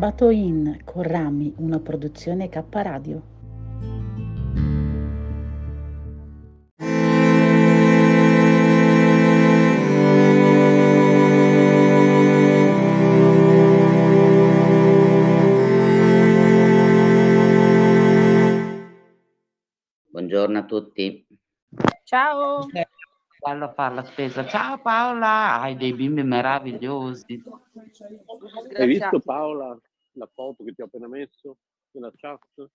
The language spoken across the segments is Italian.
Sabato in con Rami, una produzione K Radio. Buongiorno a tutti. Ciao. Bello fare la spesa. Ciao Paola, hai dei bimbi meravigliosi. Hai visto Paola la foto che ti ho appena messo nella chat?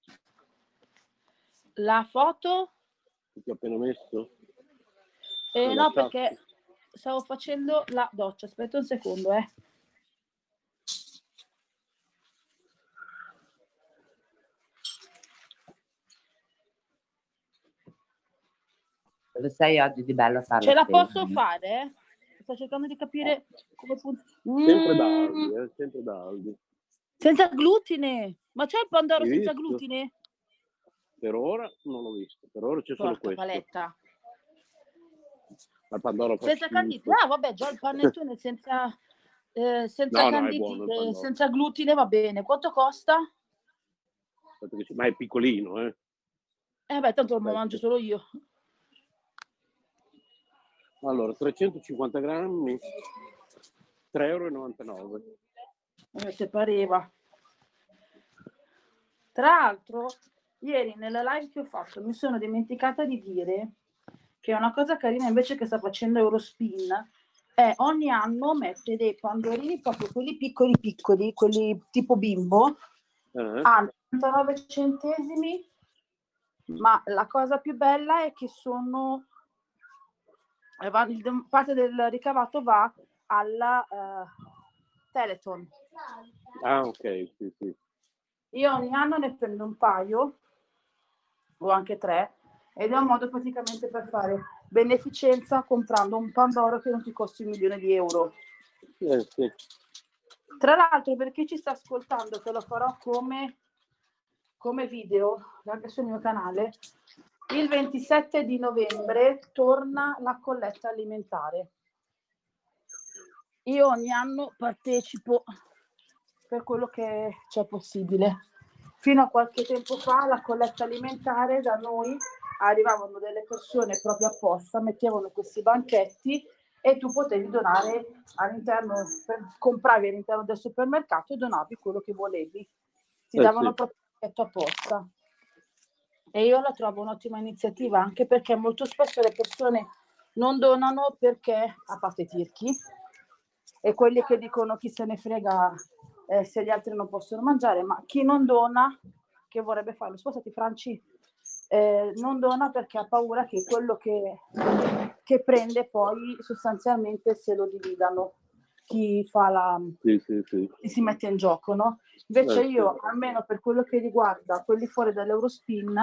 La foto? Che ti ho appena messo? Eh, no, chat. perché stavo facendo la doccia. Aspetta un secondo, eh. Dove sei oggi di bello fare Ce la posso fare? Sto cercando di capire come funziona. Sempre da Mm, Aldi, eh? sempre da Aldi. Senza glutine. Ma c'è il pandoro Hai senza visto? glutine? Per ora non l'ho visto, per ora c'è solo Porca questo. paletta. Al Pandoro fa Senza schifo. canditi. Ah, vabbè, già il panettone senza, eh, senza No, no, è canditi, buono il eh, pandoro. senza glutine va bene. Quanto costa? Aspetta che ci- Ma è piccolino, eh? Eh beh, tanto lo mangio solo io. Allora, 350 grammi, 3,99 euro. Come te pareva. Tra l'altro, ieri nella live che ho fatto mi sono dimenticata di dire che una cosa carina invece che sta facendo Eurospin è ogni anno mette dei pandorini proprio quelli piccoli piccoli, quelli tipo bimbo, Eh? a 99 centesimi, ma la cosa più bella è che sono eh, parte del ricavato va alla eh, Teleton. Ah, ok, sì, sì. Io ogni anno ne prendo un paio o anche tre ed è un modo praticamente per fare beneficenza comprando un pandoro che non ti costi un milione di euro. Eh, sì. Tra l'altro, per chi ci sta ascoltando, che lo farò come, come video anche sul mio canale, il 27 di novembre torna la colletta alimentare. Io ogni anno partecipo per quello che c'è possibile. Fino a qualche tempo fa la colletta alimentare da noi arrivavano delle persone proprio apposta, mettevano questi banchetti e tu potevi donare all'interno, compravi all'interno del supermercato e donavi quello che volevi. Ti Eh davano sì. proprio il pacchetto apposta. E io la trovo un'ottima iniziativa anche perché molto spesso le persone non donano perché, a parte i tirchi, e quelli che dicono chi se ne frega eh, se gli altri non possono mangiare, ma chi non dona, che vorrebbe farlo? Spostati Franci, eh, non dona perché ha paura che quello che, che prende poi sostanzialmente se lo dividano chi fa la, Sì, sì, sì. chi si mette in gioco, no? Invece Eh, io, almeno per quello che riguarda quelli fuori dall'Eurospin,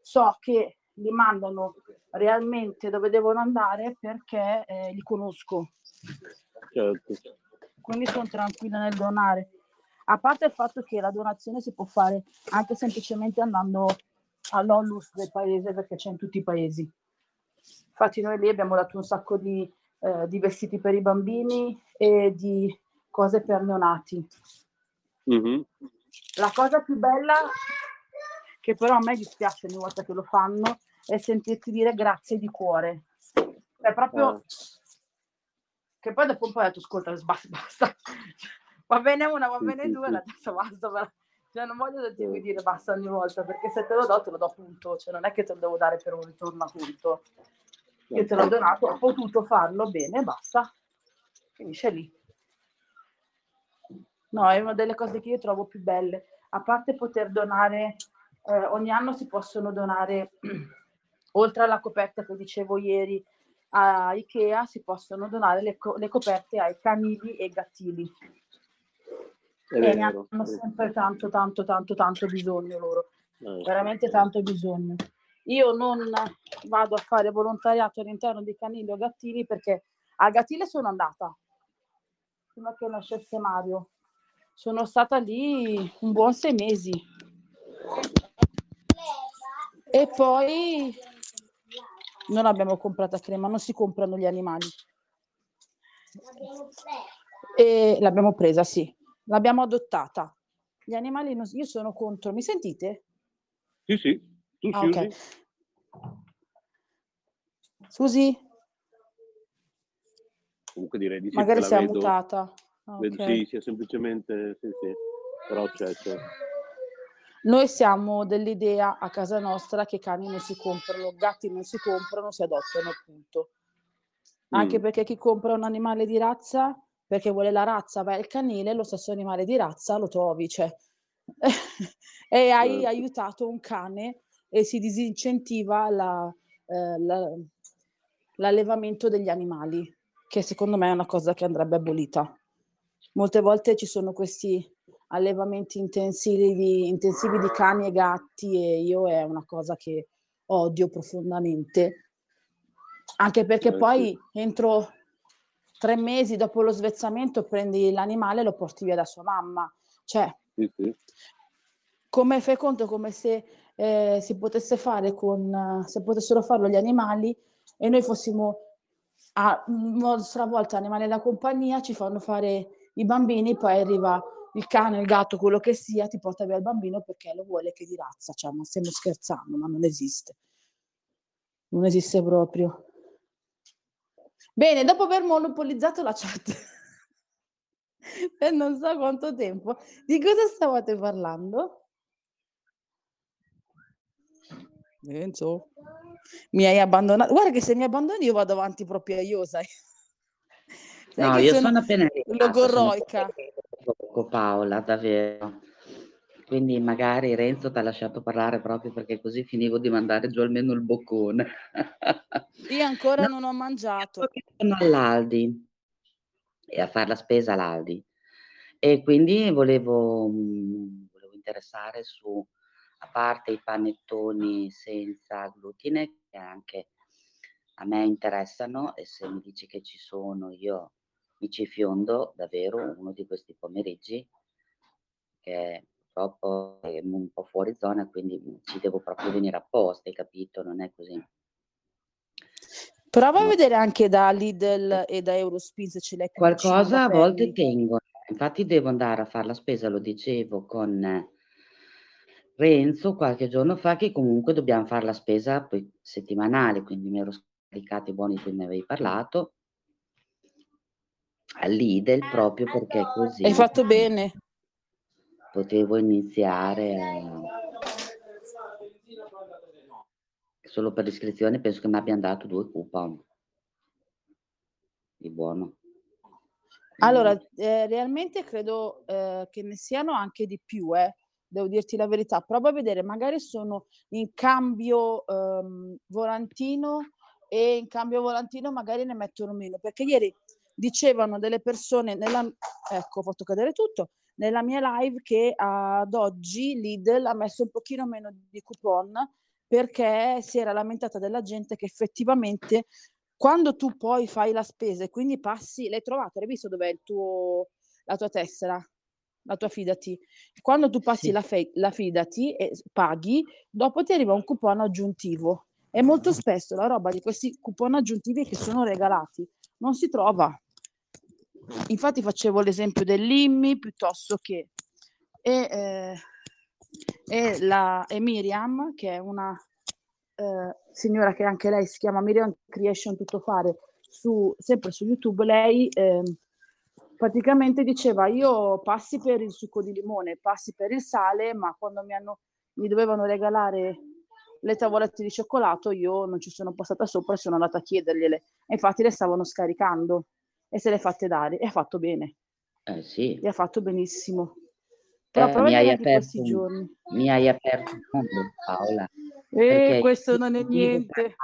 so che li mandano realmente dove devono andare perché eh, li conosco, Certo. Quindi sono tranquilla nel donare. A parte il fatto che la donazione si può fare anche semplicemente andando all'Onlus del paese perché c'è in tutti i paesi. Infatti noi lì abbiamo dato un sacco di, eh, di vestiti per i bambini e di cose per neonati. Mhm. La cosa più bella, che però a me dispiace ogni volta che lo fanno, è sentirti dire grazie di cuore. È proprio Eh. Che poi dopo un po' ho detto, ascolta, basta, basta. Va bene una, va bene due, la terza basta. ma- Cioè, non voglio sentirmi dire basta ogni volta, perché se te lo do, te lo do punto. Cioè, non è che te lo devo dare per un ritorno a punto. Io te l'ho donato, ho potuto farlo bene, basta. Finisce lì. No, è una delle cose che io trovo più belle. A parte poter donare, eh, ogni anno si possono donare, oltre alla coperta che dicevo ieri a Ikea, si possono donare le, co- le coperte ai canili e gattili. e ne hanno sempre tanto, tanto, tanto, tanto bisogno loro. Eh. Veramente tanto bisogno. Io non vado a fare volontariato all'interno di canili o gattili perché a Gattile sono andata prima che nascesse Mario. Sono stata lì un buon sei mesi. E poi non abbiamo comprato crema, non si comprano gli animali. E l'abbiamo presa, sì. L'abbiamo adottata. Gli animali, non... io sono contro. Mi sentite? Sì, sì. Tu ah, okay. Susi? Comunque direi di sì. Magari si è mutata. Okay. Sì, sia semplicemente... Sì, sì. Però c'è, c'è. Noi siamo dell'idea a casa nostra che cani non si comprano, gatti non si comprano, si adottano, appunto. Anche mm. perché chi compra un animale di razza, perché vuole la razza, va al canile, lo stesso animale di razza lo trovi, cioè. e hai certo. aiutato un cane e si disincentiva la, eh, la, l'allevamento degli animali, che secondo me è una cosa che andrebbe abolita. Molte volte ci sono questi allevamenti intensivi, intensivi di cani e gatti e io è una cosa che odio profondamente, anche perché eh, poi entro tre mesi dopo lo svezzamento prendi l'animale e lo porti via da sua mamma. Cioè, sì, sì. come fai conto, come se eh, si potesse fare con, se potessero farlo gli animali e noi fossimo a nostra volta animali da compagnia, ci fanno fare i bambini, poi arriva il cane, il gatto, quello che sia, ti porta via il bambino perché lo vuole che di razza. Cioè, ma stiamo scherzando, ma non esiste. Non esiste proprio. Bene, dopo aver monopolizzato la chat per non so quanto tempo, di cosa stavate parlando? Enzo, mi hai abbandonato. Guarda che se mi abbandoni io vado avanti proprio io, sai. sai no, io sono, sono appena logorroica poco Paola, davvero. Quindi magari Renzo ti ha lasciato parlare proprio perché così finivo di mandare giù almeno il boccone. Io ancora no, non ho mangiato. Sono all'Aldi e a fare la spesa all'Aldi. E quindi volevo, mm, volevo interessare su, a parte i panettoni senza glutine, che anche a me interessano, e se mi dici che ci sono, io mi ci fiondo davvero uno di questi pomeriggi che purtroppo è un po' fuori zona, quindi ci devo proprio venire apposta, hai capito? Non è così. Prova no. a vedere anche da Lidl e da Eurospin se ce l'hai Qualcosa a volte tengo, infatti devo andare a fare la spesa, lo dicevo con Renzo qualche giorno fa che comunque dobbiamo fare la spesa poi settimanale, quindi mi ero scaricato i buoni di cui mi avevi parlato all'Idel proprio perché così Hai fatto bene. potevo iniziare a... Solo per l'iscrizione penso che mi abbiano dato due coupon. Di buono. Allora, eh, realmente credo eh, che ne siano anche di più, eh. devo dirti la verità. Prova a vedere, magari sono in cambio ehm, volantino e in cambio volantino magari ne mettono meno, perché ieri dicevano delle persone, nella, ecco ho fatto cadere tutto, nella mia live che ad oggi Lidl ha messo un pochino meno di coupon perché si era lamentata della gente che effettivamente quando tu poi fai la spesa e quindi passi, l'hai trovato, hai visto dov'è il tuo, la tua tessera? La tua fidati. Quando tu passi sì. la, fe- la fidati e paghi, dopo ti arriva un coupon aggiuntivo. E molto spesso la roba di questi coupon aggiuntivi che sono regalati non si trova. Infatti facevo l'esempio dell'IMMI piuttosto che e, eh, e, la, e Miriam, che è una eh, signora che anche lei si chiama Miriam Creation Tutto Fare, su, sempre su YouTube, lei eh, praticamente diceva io passi per il succo di limone, passi per il sale, ma quando mi, hanno, mi dovevano regalare le tavolette di cioccolato io non ci sono passata sopra e sono andata a chiedergliele. Infatti le stavano scaricando e se le fatte dare e ha fatto bene. Eh sì. E ha fatto benissimo. Però eh, mi, hai aperto, giorni. mi hai aperto un mondo, Paola. E questo non è niente.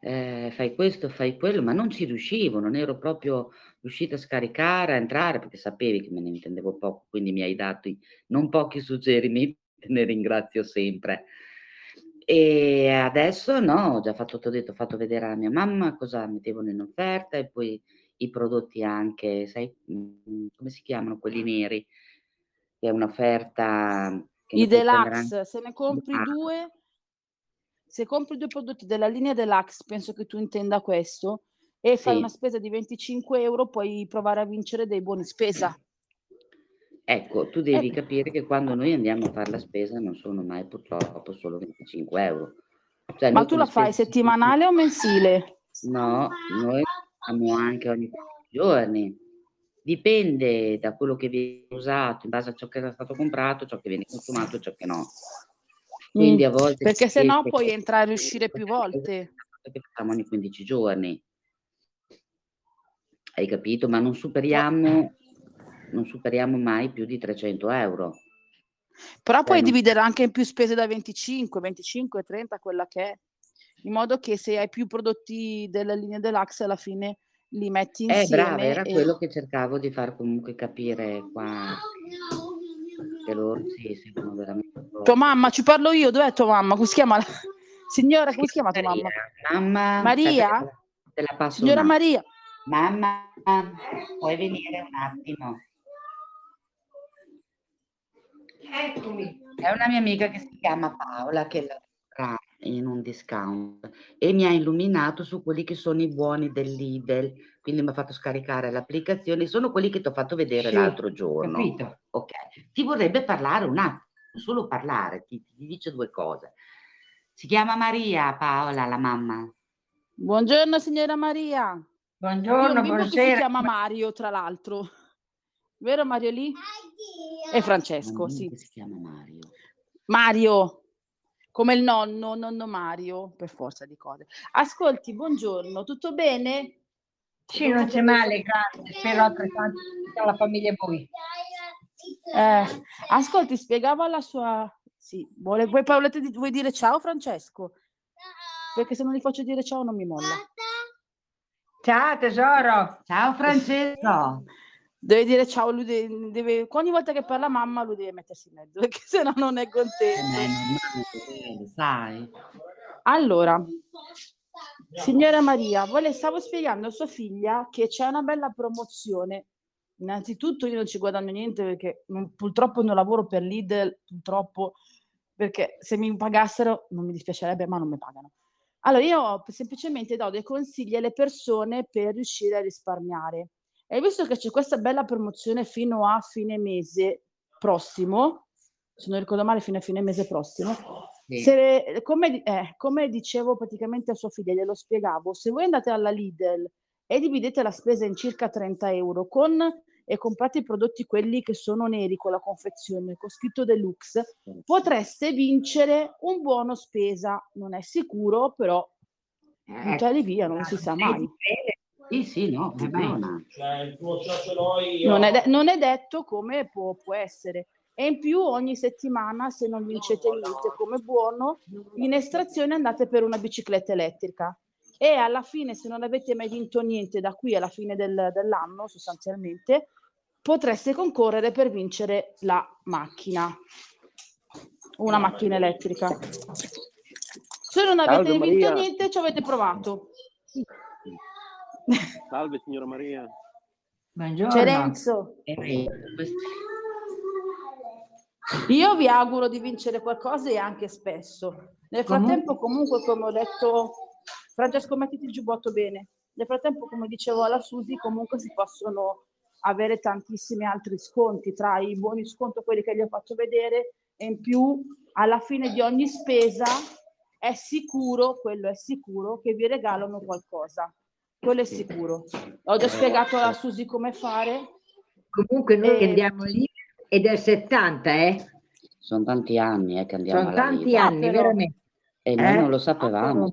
eh, fai questo, fai quello, ma non ci riuscivo, non ero proprio riuscita a scaricare, a entrare, perché sapevi che me ne intendevo poco, quindi mi hai dato non pochi suggerimenti, ne ringrazio sempre. E adesso no, ho già fatto, ti ho detto, ho fatto vedere alla mia mamma cosa mettevano in offerta e poi i prodotti anche, sai, mm, come si chiamano quelli neri? Che è un'offerta... I deluxe, se ne compri ah. due, se compri due prodotti della linea deluxe, penso che tu intenda questo, e fai sì. una spesa di 25 euro, puoi provare a vincere dei buoni spesa. Ecco, tu devi eh. capire che quando noi andiamo a fare la spesa non sono mai purtroppo solo 25 euro. Cioè, Ma tu la fai settimanale o mensile? No, noi facciamo anche ogni giorni. Dipende da quello che viene usato, in base a ciò che è stato comprato, ciò che viene consumato e ciò che no. Quindi a volte... Perché se no puoi entrare e uscire più volte. Perché facciamo ogni 15 giorni. Hai capito? Ma non superiamo non superiamo mai più di 300 euro. Però cioè, puoi non... dividere anche in più spese da 25, 25, 30, quella che è, in modo che se hai più prodotti della linea deluxe alla fine li metti insieme. Eh, brava, era e... quello che cercavo di far comunque capire qua. Che loro sì, sembrano veramente... Tua mamma, ci parlo io, dov'è tua mamma? Come si chiama? Signora, come si chiama tua mamma? Mamma. Maria? Te la passo Signora Maria. Mamma, puoi venire un attimo? Eccomi. È una mia amica che si chiama Paola che lavora in un discount e mi ha illuminato su quelli che sono i buoni del Lidl, quindi mi ha fatto scaricare l'applicazione, sono quelli che ti ho fatto vedere sì, l'altro giorno. Capito. Ok, ti vorrebbe parlare un attimo, solo parlare, ti, ti dice due cose. Si chiama Maria Paola, la mamma. Buongiorno signora Maria. Buongiorno, buonasera. si chiama Mario, tra l'altro. Vero Mario lì? E Francesco, sì. Si chiama Mario. Mario, come il nonno, nonno Mario, per forza di cose. Ascolti, buongiorno, tutto bene? Sì, non c'è male, grazie. Spero altrettanto tutta la famiglia e voi. Eh, ascolti, spiegava la sua... Sì, vuole... vuoi, Paola, vuoi dire ciao Francesco? Perché se non gli faccio dire ciao non mi molla. Ciao tesoro. Ciao Francesco. Deve dire ciao, lui deve, deve, ogni volta che parla mamma lui deve mettersi in mezzo perché se no non è contento. Eh, sai. Allora, signora Maria, le stavo spiegando a sua figlia che c'è una bella promozione. Innanzitutto io non ci guadagno niente perché non, purtroppo non lavoro per Lidl, purtroppo perché se mi pagassero non mi dispiacerebbe, ma non mi pagano. Allora, io semplicemente do dei consigli alle persone per riuscire a risparmiare. E visto che c'è questa bella promozione fino a fine mese prossimo, se non ricordo male, fino a fine mese prossimo, sì. se, come, eh, come, dicevo praticamente a sua figlia, glielo spiegavo, se voi andate alla Lidl e dividete la spesa in circa 30 euro con e comprate i prodotti quelli che sono neri con la confezione, con scritto deluxe, potreste vincere un buono spesa. Non è sicuro, però eh, buttali via, non si sa mai. Sì, sì, no, cioè, non, è de- non è detto come può, può essere. E in più ogni settimana, se non vincete niente come buono, in estrazione andate per una bicicletta elettrica. E alla fine, se non avete mai vinto niente da qui alla fine del, dell'anno, sostanzialmente, potreste concorrere per vincere la macchina, una macchina elettrica. Se non avete Salve, vinto Maria. niente, ci avete provato. Salve signora Maria. Buongiorno. Cerenzo. Io vi auguro di vincere qualcosa e anche spesso. Nel frattempo, comunque, come ho detto, Francesco, mettiti il giubbotto bene. Nel frattempo, come dicevo alla Susi, comunque si possono avere tantissimi altri sconti, tra i buoni sconto, quelli che gli ho fatto vedere, e in più alla fine di ogni spesa è sicuro, quello è sicuro, che vi regalano qualcosa. Quello è sicuro. Ho già spiegato alla Susi come fare. Comunque noi e... andiamo lì ed è 70, eh? Sono tanti anni eh, che andiamo Sono tanti lì. anni, ah, veramente. E noi eh? non lo sapevamo.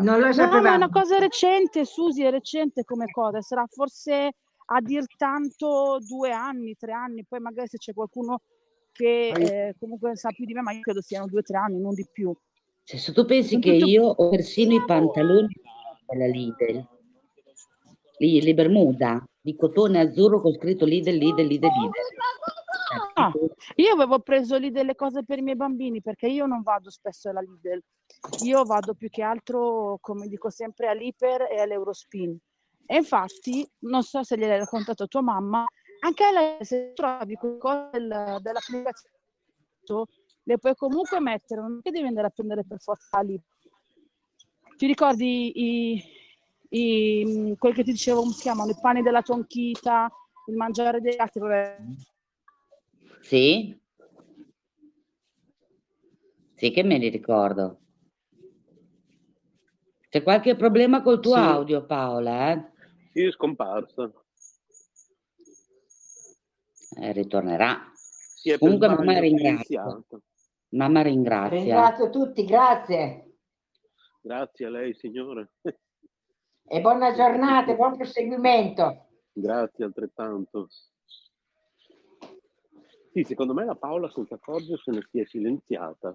Non lo sapevamo. No, ma è una cosa recente, Susi, è recente come cosa. Sarà forse a dir tanto due anni, tre anni, poi magari se c'è qualcuno che eh, comunque sa più di me, ma io credo siano due o tre anni, non di più. Cioè, se tu pensi che io ho persino i pantaloni della Lidl, lì, le Bermuda, di cotone azzurro con scritto Lidl, Lidl, Lidl, Lidl. Ah, io avevo preso lì delle cose per i miei bambini perché io non vado spesso alla Lidl. Io vado più che altro, come dico sempre, all'Iper e all'Eurospin. E infatti, non so se gliel'hai raccontato tua mamma, anche lei se trovi qualcosa del, dell'applicazione le puoi comunque mettere, non è devi andare a prendere per forza lì. Ti ricordi i, i, quel che ti dicevo, come si chiamano, i pani della tonchita, il mangiare dei gatti, vabbè. Sì? Sì che me li ricordo. C'è qualche problema col tuo Sì. audio, Paola? Eh? Sì, è scomparsa. Eh, ritornerà. Per Comunque, mamma ringrazia. silenziata. Mamma ringrazia. Ringrazio tutti, grazie. Grazie a lei, signore. E buona giornata e buon proseguimento. Grazie altrettanto. Sì, secondo me la Paola senza accorgersene si è silenziata.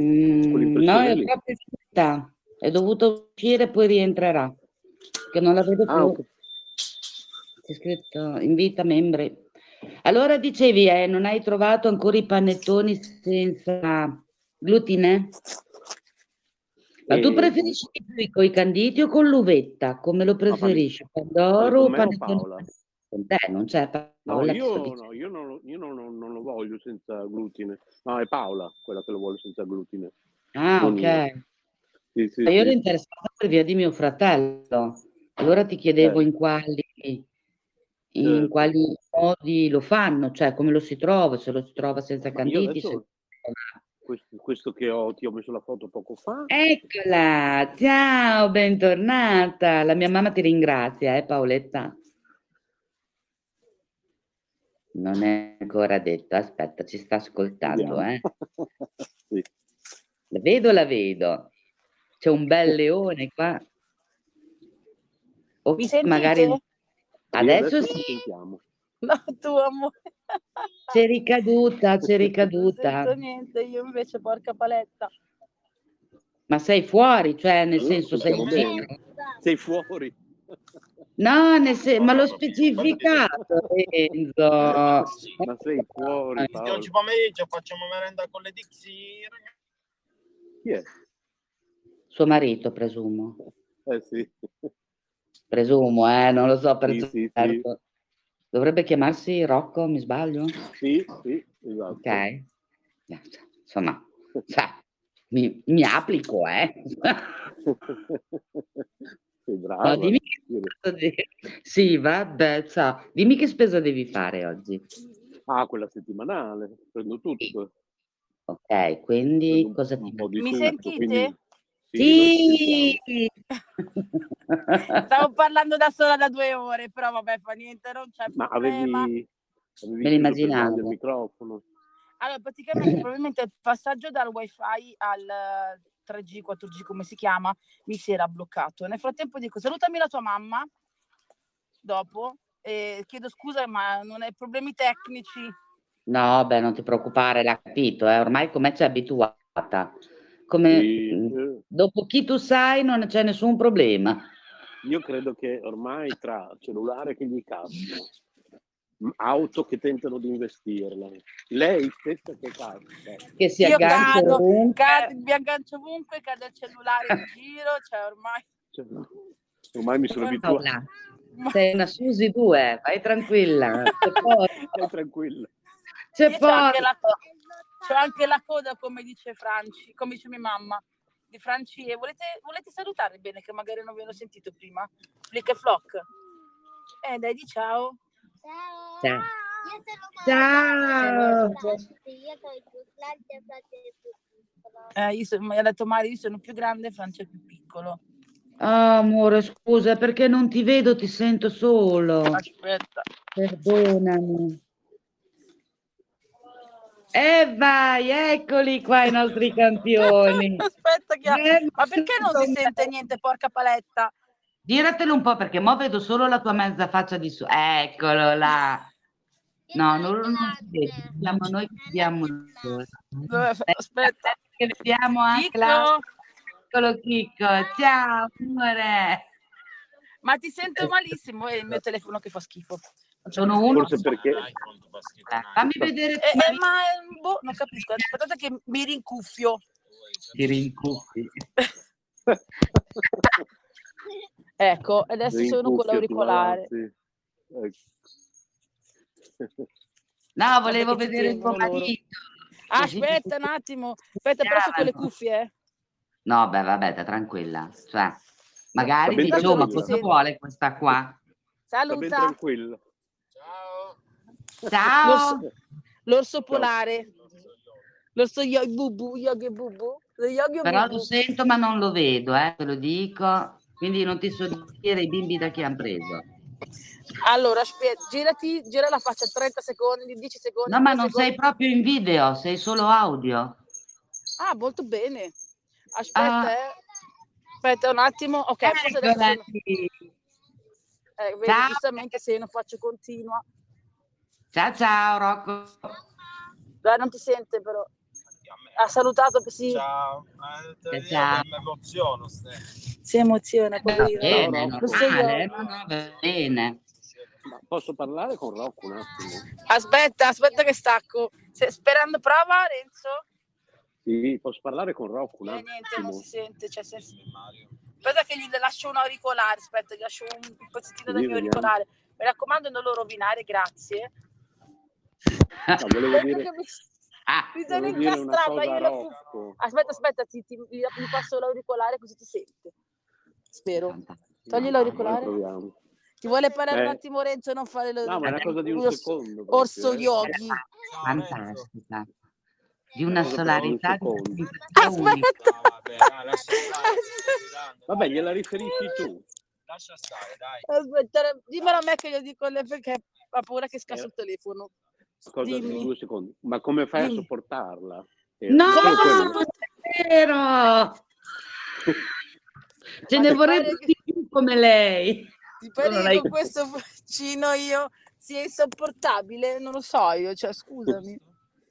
Mm, no, è proprio uscita. È dovuto uscire e poi rientrerà. Che non la vedo più. Ah, ok. C'è scritto invita membri. Allora dicevi, eh, non hai trovato ancora i panettoni senza glutine? Ma tu Eh, preferisci di più con i canditi o con l'uvetta? Come lo preferisci? Pandoro o panettone? Te non c'è No, Paola. sto io, no, io, non, lo- io non, non- non lo voglio senza glutine. No, è Paola quella che lo vuole senza glutine. Ah, non ok. io. Sì, sì, io ero sì. interessata per via di mio fratello. Allora ti chiedevo Eh. in quali, in Certo. quali modi lo fanno, cioè come lo si trova, se lo si trova senza Ma canditi. adesso, se- questo, questo che ho, ti ho messo la foto poco fa, Eccola, ciao, bentornata. La mia mamma ti ringrazia, eh Paoletta? Non è ancora detto, aspetta, ci sta ascoltando, eh. Sì. La vedo, la vedo. C'è un bel leone qua. O Mi magari adesso ci sì, sentiamo. No, tu amore. c'è ricaduta, c'è Non ricaduta. sento niente, io invece porca paletta. Ma sei fuori, cioè nel Allora senso sei in giro? Sei fuori. No, nel sen- ma l'ho specificato, Enzo. Ma sei fuori, Paolo. oggi pomeriggio facciamo merenda con le Dixie. Chi è? Suo marito, presumo. Eh sì. Presumo, eh, non lo so per Sì, sì, sì. Dovrebbe chiamarsi Rocco, mi sbaglio? Sì, sì, esatto. Ok. Eh, Insomma, cioè, mi, mi applico, eh. sei brava. No, dimmi che spesa devi- Sì, vabbè, ciao. Dimmi che spesa devi fare oggi. Ah, quella settimanale, prendo tutto. Ok, quindi Prendo un- cosa ti Mi sentite? quindi- Sì, Sì! Stavo parlando da sola da due ore, però vabbè, fa niente, non c'è Ma avevi, problema. avevi Me per l'immaginavo. sbaglio il microfono? Allora, praticamente probabilmente il passaggio dal wifi al eh, 3G, 4G, come si chiama, mi si era bloccato. Nel frattempo dico, salutami la tua mamma, dopo, e chiedo scusa, ma non hai problemi tecnici. No, beh, non ti preoccupare, l'ha capito, eh. Ormai come ci è abituata. Come Sì, dopo chi tu sai non c'è nessun problema. io credo che ormai tra cellulare che gli casca, m- auto che tentano di investirla, lei stessa che casca. Che si Io aggancia cado, ovunque. cade, mi aggancio ovunque, cade il cellulare in giro, cioè ormai... Cioè, ormai mi sono abituato. Paola, sei una Susi 2, vai tranquilla. C'è posto. Stai tranquilla. C'è anche, la, coda, come dice Franci, come dice mia mamma, di Franci. E volete, volete salutare bene, che magari non ve l'ho sentito prima? Flick e Flock. Eh, dai, di ciao. Ciao. Io sono Ciao. Io sono il più grande Franci è il più piccolo. Eh, io sono, mi ha detto Mario, io sono più grande e Franci è più piccolo. Ah, amore, scusa, perché non ti vedo, ti sento solo. Aspetta. Perdonami. E vai, eccoli qua i nostri campioni. Aspetta. Eh, ma perché non si sente niente, porca paletta? Diratelo un po' perché mo vedo solo la tua mezza faccia di su. Eccolo là. No, non si vede, siamo noi che vediamo. Dove- Aspetta. Che vediamo anche la... Piccolo Chicco, ciao amore. ma ti sento malissimo. È il mio telefono che fa schifo. Sono uno. Forse perché Eh, Fammi vedere Eh, eh, ma boh, non capisco. Aspettate che mi rincuffio. ti rincuffi. Ecco, adesso sono con l'auricolare. No, volevo vedere il tuo marito. Aspetta un attimo. Aspetta, però su quelle cuffie. eh. No, beh, vabbè, sta tranquilla. Cioè, magari tranquilla. cosa vuole questa qua? Sta ben Saluta tranquillo. Ciao. l'orso, l'orso polare. L'orso yo- bubu, yogi bubu. Yogi Però bubu. lo sento ma non lo vedo, eh, te lo dico. Quindi non ti so dire i bimbi da chi hanno preso. Allora, aspetta, girati, gira la faccia 30 secondi, 10 secondi. No, ma 10 non sei secondi. proprio in video, sei solo audio. Ah, molto bene. Aspetta, Ah. eh. Aspetta un attimo. Ok, forse adesso sono... eh, vedi, giustamente se io non faccio continua. Ciao ciao Rocco. Dai, non ti sente però. Ha salutato si, Ciao. Eh, Ciao. mi emoziono. ste. si emoziona. Va poverino. bene, Rocco. Lo so normale, io. no, no, va bene. Posso parlare con Rocco un attimo? Aspetta, aspetta che stacco. Se- sperando, prova Renzo. Sì, posso parlare con Rocco un Eh, niente, non si sente. Cioè, se- Aspetta che gli lascio un auricolare. Aspetta, gli lascio un un pezzettino del Sì, mio vediamo. auricolare. Mi raccomando, non lo rovinare, grazie. No, volevo dire, mi, Ah, mi sono incastrata io la. Rocco. Aspetta, aspetta, ti, ti- gli gli passo l'auricolare così ti sente. Spero. Togli l'auricolare. proviamo. Ti vuole parlare un Eh. attimo Renzo, non fare lo... No, ma è una cosa di un secondo. Orso eh. yogi. Fantastica. Di una solarità un di sensazioni. Aspetta. No, vabbè, gliela riferisci tu. Lascia stare, dai. Aspetta, dimmelo a me che io dico perché ha paura che scasso il telefono. Dimmi. due secondi. Ma come fai Dimmi. a sopportarla? Eh, No, non è vero. Ce ne vorrei pare che- di più come lei. Ti pare che hai con questo vaccino io sia insopportabile? Non lo so io, cioè scusami.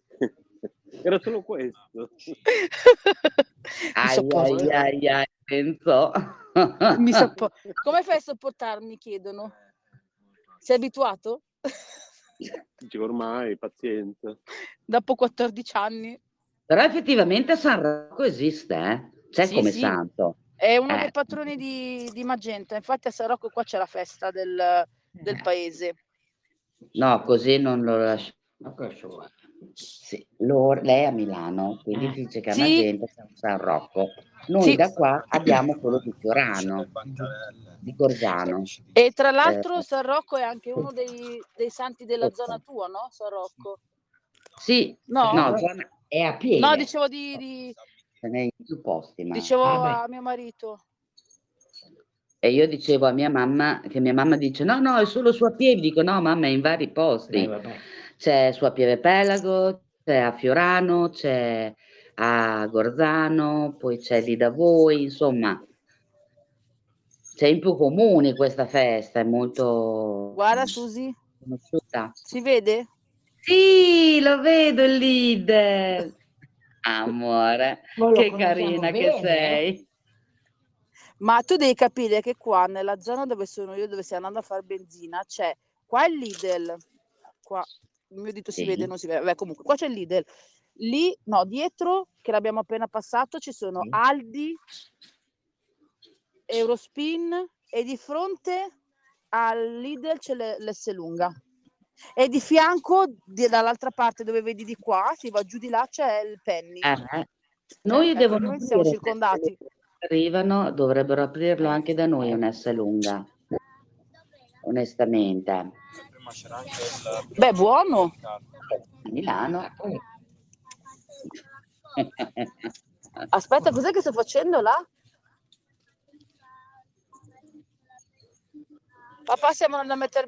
Era solo questo. Mi Ai ai ai ai. Mi soppo- Come fai a sopportarmi? Mi chiedono. Sei abituato? Ormai, pazienza. Dopo 14 anni. Però effettivamente San Rocco esiste, eh? C'è Sì, come sì. santo. È uno Eh. dei patroni di, di Magenta. Infatti a San Rocco qua c'è la festa del, del paese. No, così non lo lascio. Ma cosa vuoi? Sì, loro- lei è a Milano, quindi Eh. dice che a Sì. Magenta un San Rocco. Noi Sì. da qua abbiamo quello di Fiorano, di Gorgiano. E tra l'altro Eh. San Rocco è anche uno dei, dei santi della zona tua, no? San Rocco. Sì, No? no, è a piedi. No, dicevo di, di- Ce n'è in più posti, ma... dicevo Ah, a mio marito. E io dicevo a mia mamma, che mia mamma dice, no, no, è solo su a piedi. Dico, no, mamma, è in vari posti. C'è su a Pieve Pelago, c'è a Fiorano, c'è a Gorzano, poi c'è lì da voi, insomma. C'è in più comuni questa festa, è molto Guarda Susi, conosciuta. si vede? Sì, lo vedo il leader. Amore, che carina che bene, eh. sei. Ma tu devi capire che qua nella zona dove sono io, dove stiamo andando a fare benzina, c'è qua il Lidl, qua il mio dito si Sì. vede, non si vede, vabbè comunque qua c'è il Lidl, lì, no, dietro, che l'abbiamo appena passato, ci sono Sì. Aldi, Eurospin e di fronte al Lidl c'è l'S lunga. E di fianco, di- dall'altra parte dove vedi di qua, si va giù di là, c'è il Penny. Eh, Noi ecco, devono noi siamo circondati. arrivano, dovrebbero aprirlo anche da noi un S lunga, onestamente. Prima c'era anche il... Beh, buono. A Milano. Aspetta, cos'è che sto facendo là? Papà, stiamo andando a mettere...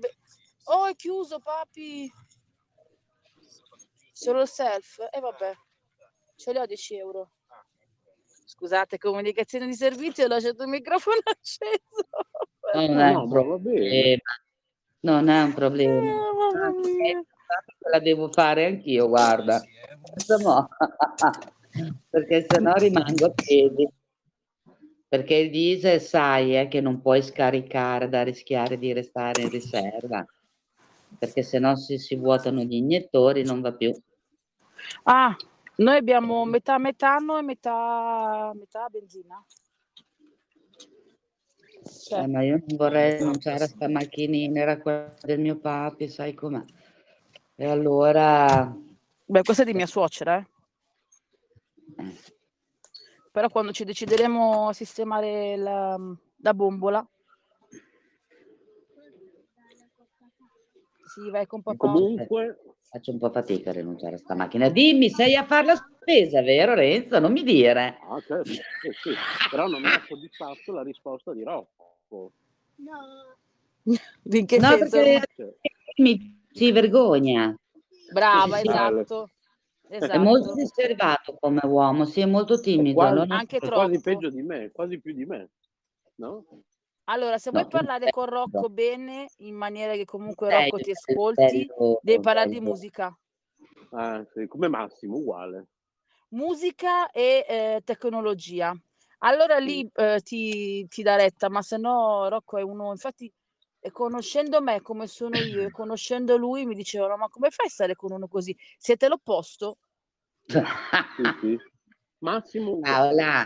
Oh, è chiuso, papi. Solo il self? E vabbè, ce li ho 10 euro. Scusate, comunicazione di servizio, ho lasciato il microfono acceso. Non No, è no, ma va bene. problema. Non è un problema. Eh, mamma mia. la devo fare anch'io, guarda. Perché se no rimango a piedi. Perché il diesel sai eh, che non puoi scaricare da rischiare di restare in riserva. Perché se no si, si vuotano gli iniettori, non va più. Ah, noi abbiamo metà metano e metà, metà benzina. Eh, ma io non vorrei, non c'era sta macchinina, era quella del mio papi, sai com'è. E allora... Beh, questa è di mia suocera, eh. Però quando ci decideremo a sistemare la, la bombola, sì, vai con papà. Comunque, Faccio un po' fatica a rinunciare a sta macchina. Dimmi, sei a fare la spesa, vero Renzo? Non mi dire. ah, certo, sì, sì. però non mi ha soddisfatto la risposta di Rocco. No. In che No, senso? perché mi si vergogna. Brava, Sì, sì, esatto. È esatto. molto riservato come uomo, si è molto timido. quasi, Anche è quasi troppo. peggio di me, quasi più di me. No? Allora, se No, vuoi parlare con. Rocco bene, in maniera che comunque Rocco ti ascolti, devi parlare di musica. Ah, sì, come Massimo, uguale. Musica e eh, tecnologia. Allora lì eh, ti, ti dà retta, ma se no Rocco è uno, infatti, e conoscendo me come sono io e conoscendo lui, mi dicevano, ma come fai a stare con uno così? Siete l'opposto? Sì, sì. Massimo. Paola,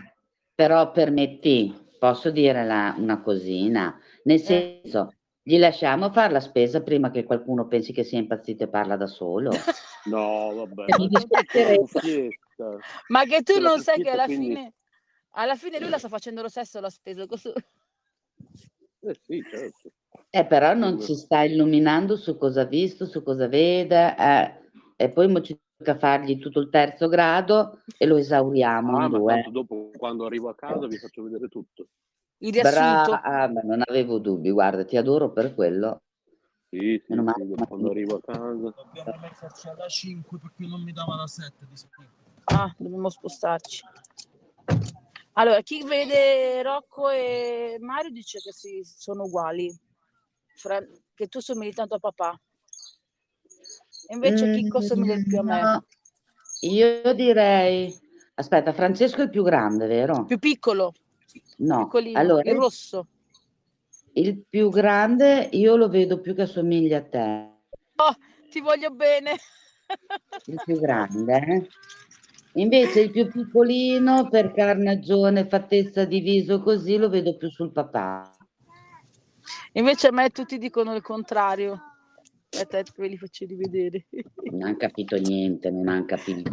però permetti, posso dire la- una cosina, nel Eh. senso, gli lasciamo fare la spesa prima che qualcuno pensi che sia impazzito e parla da solo. No, vabbè. Mi ma dispiacerebbe. che tu non sai che alla quindi- fine, alla fine lui la sta facendo lo stesso la spesa. questo- Eh sì, certo. Eh, però non ci sta illuminando su cosa ha visto, su cosa vede, eh, e poi mo ci tocca fargli tutto il terzo grado e lo esauriamo Ah, in ma due. dopo, quando arrivo a casa, vi faccio vedere tutto. Il riassunto. Brava, non avevo dubbi, guarda, ti adoro per quello. Sì, sì, Meno male quando arrivo a casa. Dobbiamo metterci alla 5 perché non mi dava la 7 di. Ah, dobbiamo spostarci. Allora, chi vede Rocco e Mario dice che si, sono uguali, Fra- che tu somigli tanto a papà. Invece Chicco somiglia più a me. Mm, No, io direi, aspetta, Francesco è il più grande, vero? Più piccolo, No, piccolino, allora il rosso. il più grande io lo vedo più che assomiglia a te, Oh, ti voglio bene. il più grande. eh. Invece il più piccolino, per carnagione, fattezza di viso così, lo vedo più sul papà. Invece a me tutti dicono il contrario. E te ve li faccio rivedere. Non hanno capito niente, non hanno capito.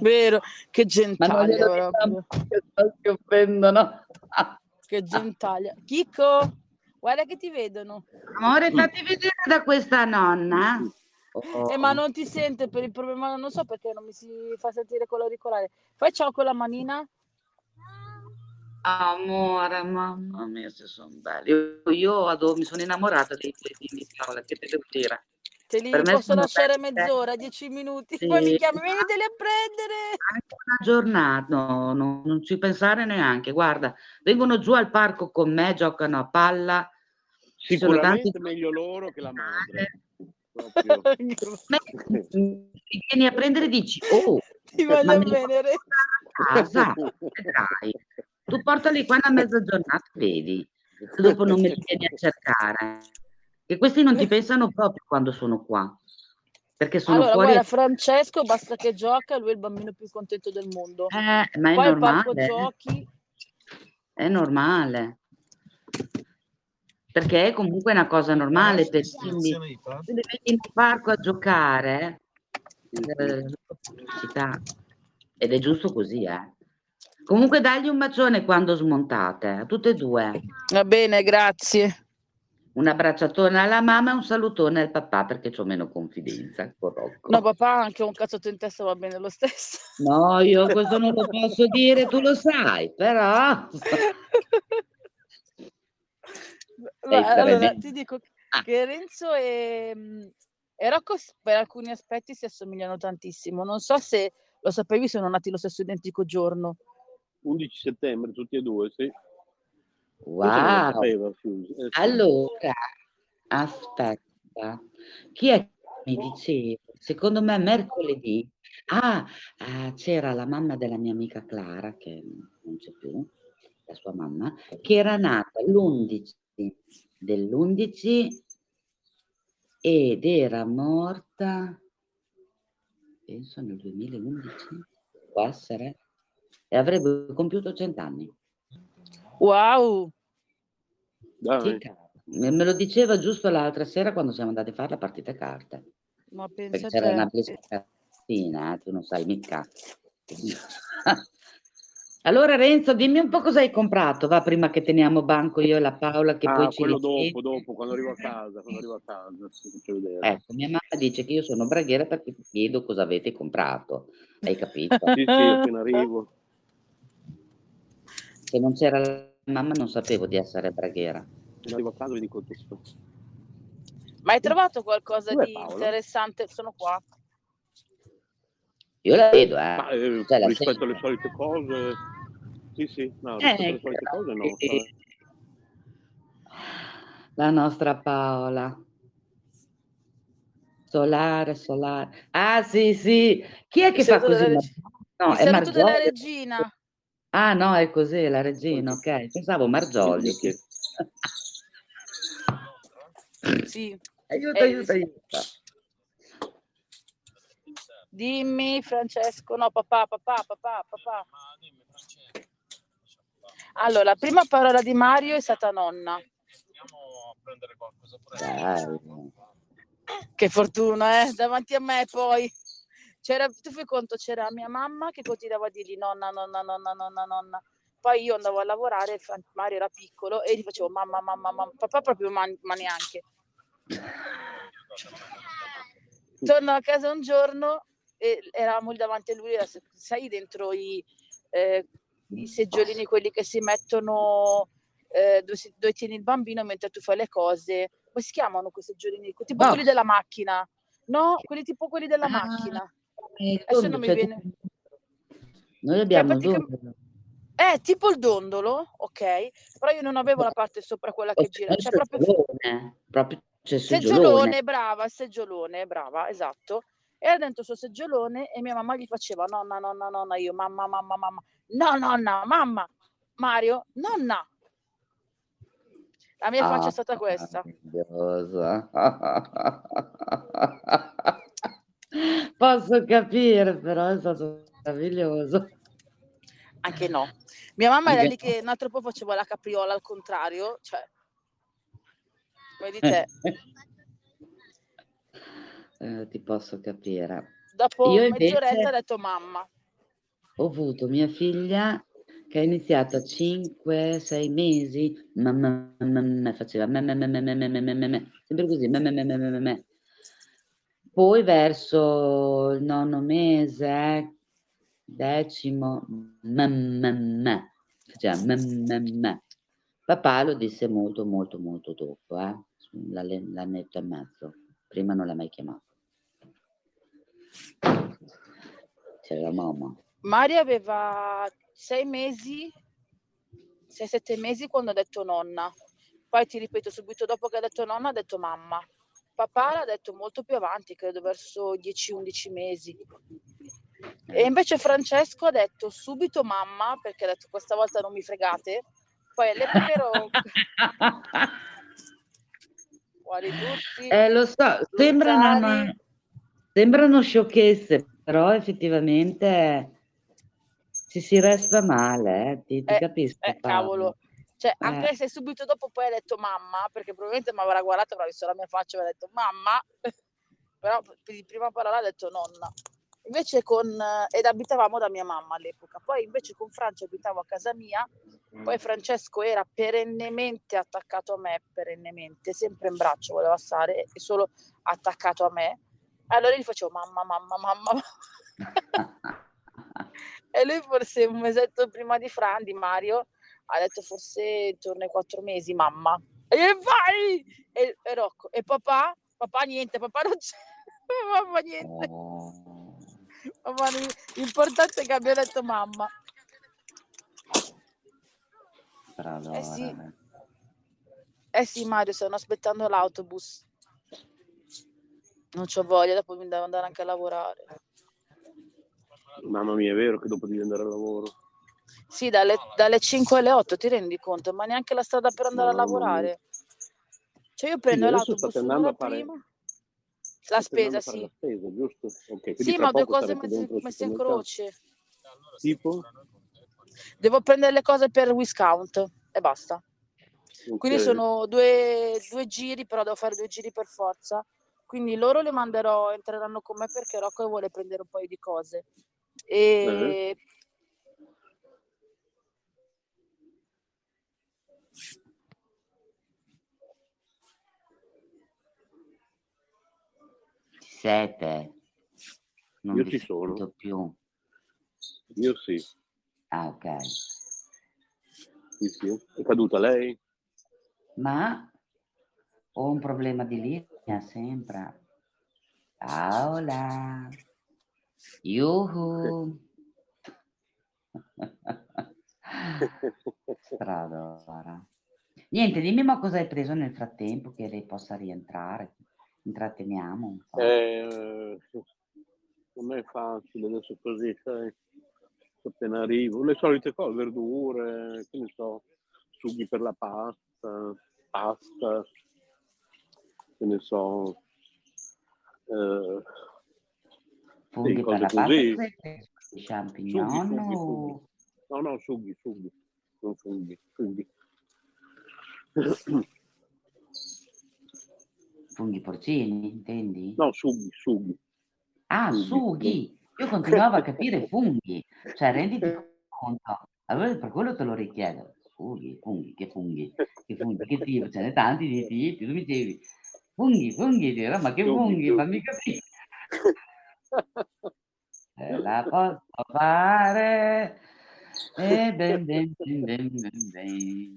Vero, che Ma non gentaglia che offendono. Che gentaglia. Chicco, guarda che ti vedono. Amore, fatti vedere da questa nonna. Oh. Eh, ma non ti sente per il problema, non so perché non mi si fa sentire con l'auricolare. Fai ciao con la manina. Amore, mamma mia, se sono belli. Io, io adoro, mi sono innamorata dei tuoi Paola, che te devo dire. Te li Per me posso lasciare belli, eh. mezz'ora, dieci minuti, Sì. poi mi chiami, veniteli a prendere. Anche una giornata, no, no, non ci pensare neanche. Guarda, vengono giù al parco con me, giocano a palla. Ci sono Sicuramente tanti- meglio loro che la madre. Proprio. Mi vieni a prendere e dici, oh, Ti voglio me li bene, Re. a casa, vedrai. Tu portali qua una mezza giornata, vedi. Se dopo non me li vieni a cercare. Che questi non ti pensano proprio quando sono qua. Perché sono Allora, fuori. guarda, Francesco basta che gioca, lui è il bambino più contento del mondo. Eh, ma è Poi normale. giochi, È normale. Perché è comunque una cosa normale. Per quindi se li vedi in parco a giocare, eh, ed è giusto così, eh. Comunque dagli un bacione quando smontate, a tutte e due. va bene, grazie. Un abbracciatone alla mamma e un salutone al papà perché ho meno confidenza con Rocco. No, papà, anche un cazzotto in testa va bene lo stesso. No, io questo non lo posso dire, tu lo sai, però... Ma, allora, ti dico Ah. che Renzo e, mm, e Rocco per alcuni aspetti si assomigliano tantissimo. Non so se lo sapevi, sono nati lo stesso identico giorno. 11 settembre, tutti e due, sì. Wow. Allora, aspetta. Chi è che mi diceva? Secondo me mercoledì ah, ah, c'era la mamma della mia amica Clara, che non c'è più, la sua mamma, che era nata l'11 dell'11 ed era morta, penso nel 2011, può essere, e avrebbe compiuto cent'anni. Wow! Sì, me lo diceva giusto l'altra sera quando siamo andati a fare la partita a carte. Ma Perché c'era una pescatina, eh, tu non sai mica. Allora Renzo, dimmi un po' cosa hai comprato, va, prima che teniamo banco io e la Paola che ah, poi ci quello dopo, dopo, quando arrivo a casa, quando arrivo a casa, faccio vedere. Ecco, mia mamma dice che io sono braghiera perché ti chiedo cosa avete comprato, hai capito? sì, sì, appena arrivo. Se non c'era la mamma non sapevo di essere braghiera. Arrivo a casa e vi dico tutto. Ma hai trovato qualcosa di Paola? interessante? Sono qua. Io la vedo, eh. Ma, eh cioè, rispetto alle solite cose, sì, sì, no, rispetto eh, alle solite cose no. Eh. La nostra Paola. Solare, solare. Ah, sì, sì. Chi è che fa così? Della... No, è Margioli. della regina. Ah, no, è così, la regina, ok. Pensavo Margioli. Sì. Aiuto, eh, aiuto, aiuto. Dimmi Francesco, no papà, papà, papà, papà. Allora, la prima parola di Mario è stata nonna. Andiamo a prendere qualcosa Che fortuna, eh? Davanti a me poi. C'era, tu fai conto, c'era mia mamma che continuava a dirgli nonna, nonna, nonna, nonna, nonna. Poi io andavo a lavorare, Mario era piccolo e gli facevo mamma, mamma, mamma, papà proprio ma, ma neanche. Torno a casa un giorno e eravamo lì davanti a lui, sai, dentro i, eh, i seggiolini, quelli che si mettono eh, dove, si, dove, tieni il bambino mentre tu fai le cose. Come si chiamano quei seggiolini? Tipo no. quelli della macchina. No, quelli tipo quelli della ah, macchina. Eh, Adesso non mi cioè, viene. Noi abbiamo cioè, praticamente... Eh, tipo il dondolo, ok, però io non avevo la parte sopra quella che gira. Cioè proprio... proprio c'è seggiolone. seggiolone, brava, seggiolone, brava, esatto era dentro il suo seggiolone e mia mamma gli faceva nonna, nonna, nonna, io mamma, mamma, mamma, no, nonna, mamma, Mario, nonna. La mia faccia ah, è stata questa. Posso capire, però è stato meraviglioso. Anche no. Mia mamma era lì che un altro po' faceva la capriola al contrario, cioè, come di te. Eh, ti posso capire. Dopo Io mezz'oretta ha detto mamma. Ho avuto mia figlia che ha iniziato a 5-6 mesi, mamma, mamma, faceva me, me, me, me, me, me, me, me, sempre così, me, me, me, me, me, me. Poi verso il nono mese, decimo, me, me, faceva me, me. Papà lo disse molto, molto, molto dopo, eh? l'annetto e mezzo. Prima non l'ha mai chiamato. C'era la mamma. Maria aveva sei mesi, sei, sette mesi quando ha detto nonna. Poi ti ripeto, subito dopo che ha detto nonna ha detto mamma. Papà l'ha detto molto più avanti, credo verso 10-11 mesi. E invece Francesco ha detto subito mamma, perché ha detto questa volta non mi fregate. Poi all'epoca ero... Quali tutti? Eh, lo so, sembrano, sembrano sciocchezze, però effettivamente ci si resta male, eh? ti, ti eh, capisco. Eh, cavolo. Cioè, anche eh. se subito dopo poi ha detto mamma, perché probabilmente mi avrà guardato, avrà visto la mia faccia e avrà detto mamma, però di prima parola ha detto nonna. Invece con, ed abitavamo da mia mamma all'epoca, poi invece con Francia abitavo a casa mia, poi Francesco era perennemente attaccato a me, perennemente, sempre in braccio voleva stare e solo attaccato a me allora gli facevo mamma, mamma, mamma. e lui forse un mesetto prima di Fran, di Mario, ha detto forse intorno ai quattro mesi, mamma. E vai! E, e Rocco, e papà? Papà niente, papà non c'è. mamma niente. Oh. Mamma, l'importante è che abbia detto mamma. Bravo, eh sì. eh sì Mario, stanno aspettando l'autobus. Non c'ho voglia, dopo mi devo andare anche a lavorare. Mamma mia, è vero che dopo devi andare al lavoro. Sì, dalle, dalle 5 alle 8 ti rendi conto, ma neanche la strada per andare Mamma a lavorare. Cioè io Quindi prendo adesso l'autobus state andando a fare, prima, la spesa sì. la spesa, giusto? Ok, quindi Sì, ma due cose messe, messe in croce. Tipo? Devo prendere le cose per Wiscount e basta. Quindi Ok. sono due, due giri, però devo fare due giri per forza. Quindi loro le manderò, entreranno con me perché Rocco vuole prendere un paio di cose. E Ci siete? Non Io ci sono, più. io sì. Ah, ok. Sì, sì. È caduta lei? Ma ho un problema di linea sempre. Paola. Yuhu. Stradora. Niente, dimmi ma cosa hai preso nel frattempo che lei possa rientrare. Intratteniamo un po'. Eh, non è facile adesso così, sai, appena arrivo. Le solite cose, verdure, che ne so, sughi per la pasta, pasta, che ne so, eh, Funghi sì, per la così. Funghi, Champignon funghi, No, no, sughi, sughi, non funghi, funghi. funghi porcini, intendi? No, sughi, sughi, Ah, sughi. sughi. Io continuavo a capire funghi. Cioè, renditi conto. Allora per quello te lo richiedo. Funghi, funghi, che funghi? Che funghi, che tipo? Ce n'è tanti di tipi. Tu mi dicevi, funghi, funghi. Dico, ma che funghi? sughi. Fammi capire. Se la posso fare. E ben, ben, ben, ben, ben, ben.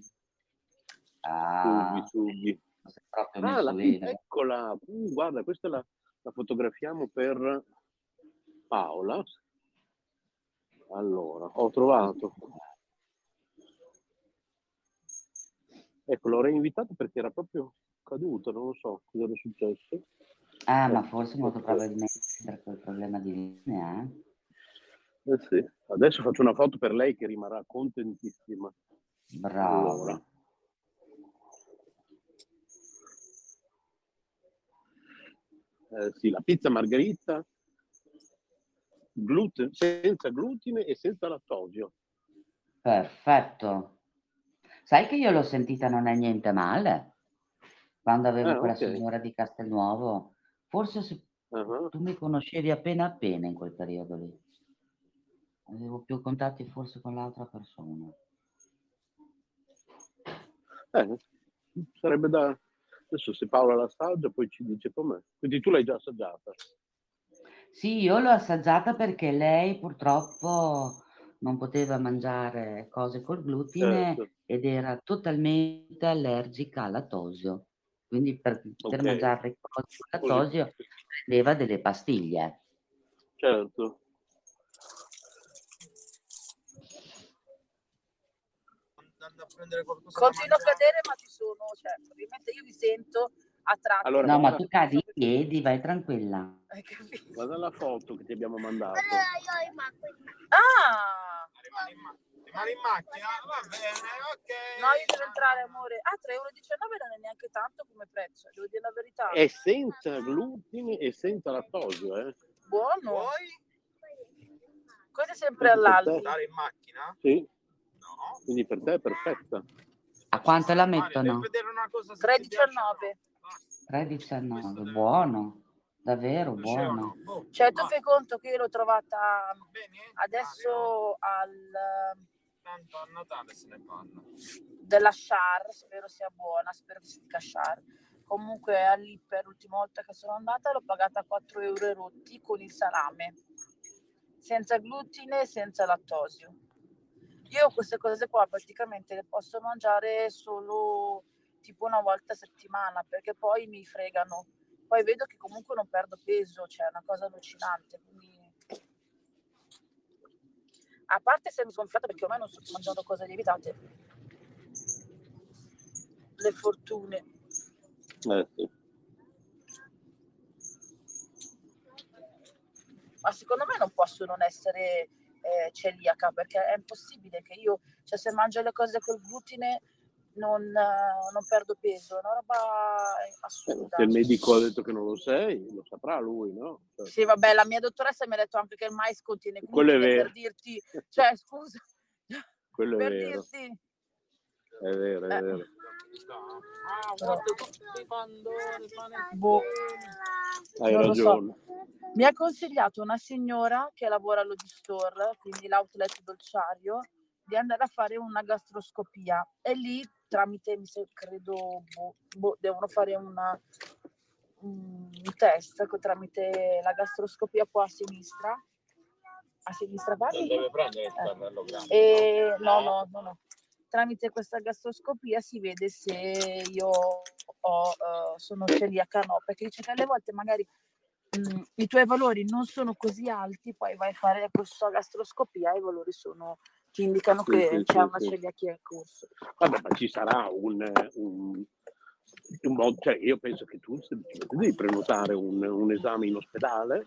Ah, sei proprio Ah, la eccola. Uh, guarda, questa la, la fotografiamo per Paola. Allora, ho trovato. Ecco, l'ho reinvitato perché era proprio caduto, non lo so cosa era successo. Ah, ma forse molto probabilmente per quel problema di linea, eh? Eh sì. Adesso faccio una foto per lei che rimarrà contentissima. Bravo. Allora. Eh, sì, la pizza margherita gluten, senza glutine e senza lattosio. Perfetto. Sai che io l'ho sentita non è niente male? Quando avevo Ah, quella ok. signora di Castelnuovo. Forse se Ah, tu mi conoscevi appena appena in quel periodo lì. Avevo più contatti forse con l'altra persona. eh, sarebbe da... Adesso se Paola l'assaggia poi ci dice com'è. Quindi tu l'hai già assaggiata. Sì, io l'ho assaggiata perché lei purtroppo non poteva mangiare cose col glutine Certo. ed era totalmente allergica al lattosio. Quindi per poter Ok. mangiare Così. lattosio prendeva delle pastiglie. Certo. Continuo a cadere, ma ci sono, cioè, ovviamente io vi sento a tratti. Allora, No, ma tu cadi in piedi, vai tranquilla. Hai capito? Guarda la foto che ti abbiamo mandato. Ah! Rimani in, ma- rimani in macchina? Va bene, ok. No, io devo entrare, amore. Ah, 3,19 euro non è neanche tanto come prezzo, devo dire la verità. È senza glutine e senza lattosio, eh? Buono. Vuoi Questo è sempre all'alto. stare in macchina? Sì, No. quindi per te è perfetta. A quanto la mettono? devo vedere una cosa se ti 3,19. piace. 3,19, buono, davvero buono. boh, Cioè, tu ma- fai conto che io l'ho trovata bene? adesso al Mario, Tanto a Natale se ne parla. della Char, spero sia buona, spero che si dica Char. Comunque all'Ipper, l'ultima volta che sono andata, l'ho pagata 4 euro e rotti con il salame, senza glutine e senza lattosio. Io queste cose qua praticamente le posso mangiare solo tipo una volta a settimana perché poi mi fregano. Poi vedo che comunque non perdo peso, cioè è una cosa allucinante. Quindi... A parte se mi sgonfiata perché ormai non sto mangiando cose lievitate. Le fortune. Eh, sì. ma secondo me non posso non essere eh, celiaca perché è impossibile che io, cioè se mangio le cose col glutine non, non perdo peso, è una roba assurda. Se il medico ha detto che non lo sei, lo saprà lui, no? Cioè. Sì, vabbè, la mia dottoressa mi ha detto anche che il mais contiene glutine per dirti, cioè scusa, Quello per è vero. dirti... È vero, è eh. vero. Ah, boh. Hai non ragione. So. Mi ha consigliato una signora che lavora allo store, quindi l'outlet dolciario, di andare a fare una gastroscopia e lì tramite, mi se, credo, boh, boh, devono fare una, un test tramite la gastroscopia qua a sinistra. A sinistra vale? Deve prendere il eh. E, no, no, no, no. Tramite questa gastroscopia si vede se io ho, uh, sono celiaca o no, perché dice che alle volte magari mh, i tuoi valori non sono così alti, poi vai a fare questa gastroscopia e i valori sono ti indicano sì, che sì, c'è una celiachia in corso. Vabbè, ma ci sarà un, un, un modo, cioè io penso che tu devi prenotare un, un esame in ospedale.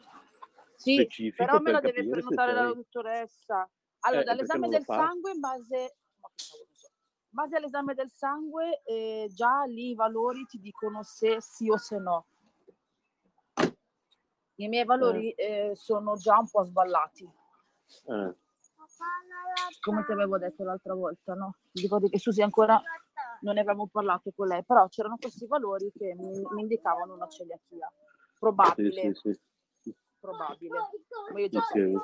Sì, però me lo deve prenotare la dottoressa. Allora, eh, dall'esame del sangue in base, in base all'esame del sangue, eh, già lì i valori ti dicono se sì o se no. I miei valori eh. Eh, sono già un po' sballati. Eh come ti avevo detto l'altra volta, no? Ricordi che Susi ancora non ne avevamo parlato con lei, però c'erano questi valori che mi, mi indicavano una celiachia. Probabile. Sì, sì, sì. Probabile. Ma io già okay.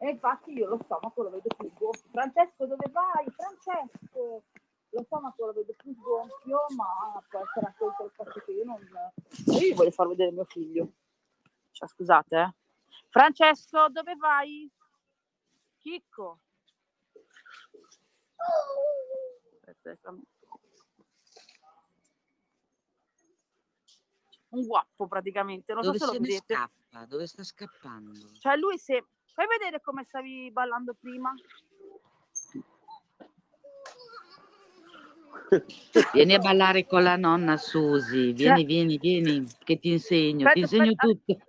E infatti io lo stomaco lo vedo più gonfio. Francesco, dove vai? Francesco! Lo stomaco lo vedo più gonfio, ma può essere anche il fatto che io non... Io voglio far vedere mio figlio. Cioè, scusate, eh. Francesco, dove vai? Chicco. Un guappo praticamente, non Dove so se lo vedete. Scappa? Dove sta scappando? Cioè lui se... Fai vedere come stavi ballando prima? Vieni a ballare con la nonna Susi, vieni, cioè... vieni, vieni, che ti insegno, aspetta, ti insegno aspetta, tutto.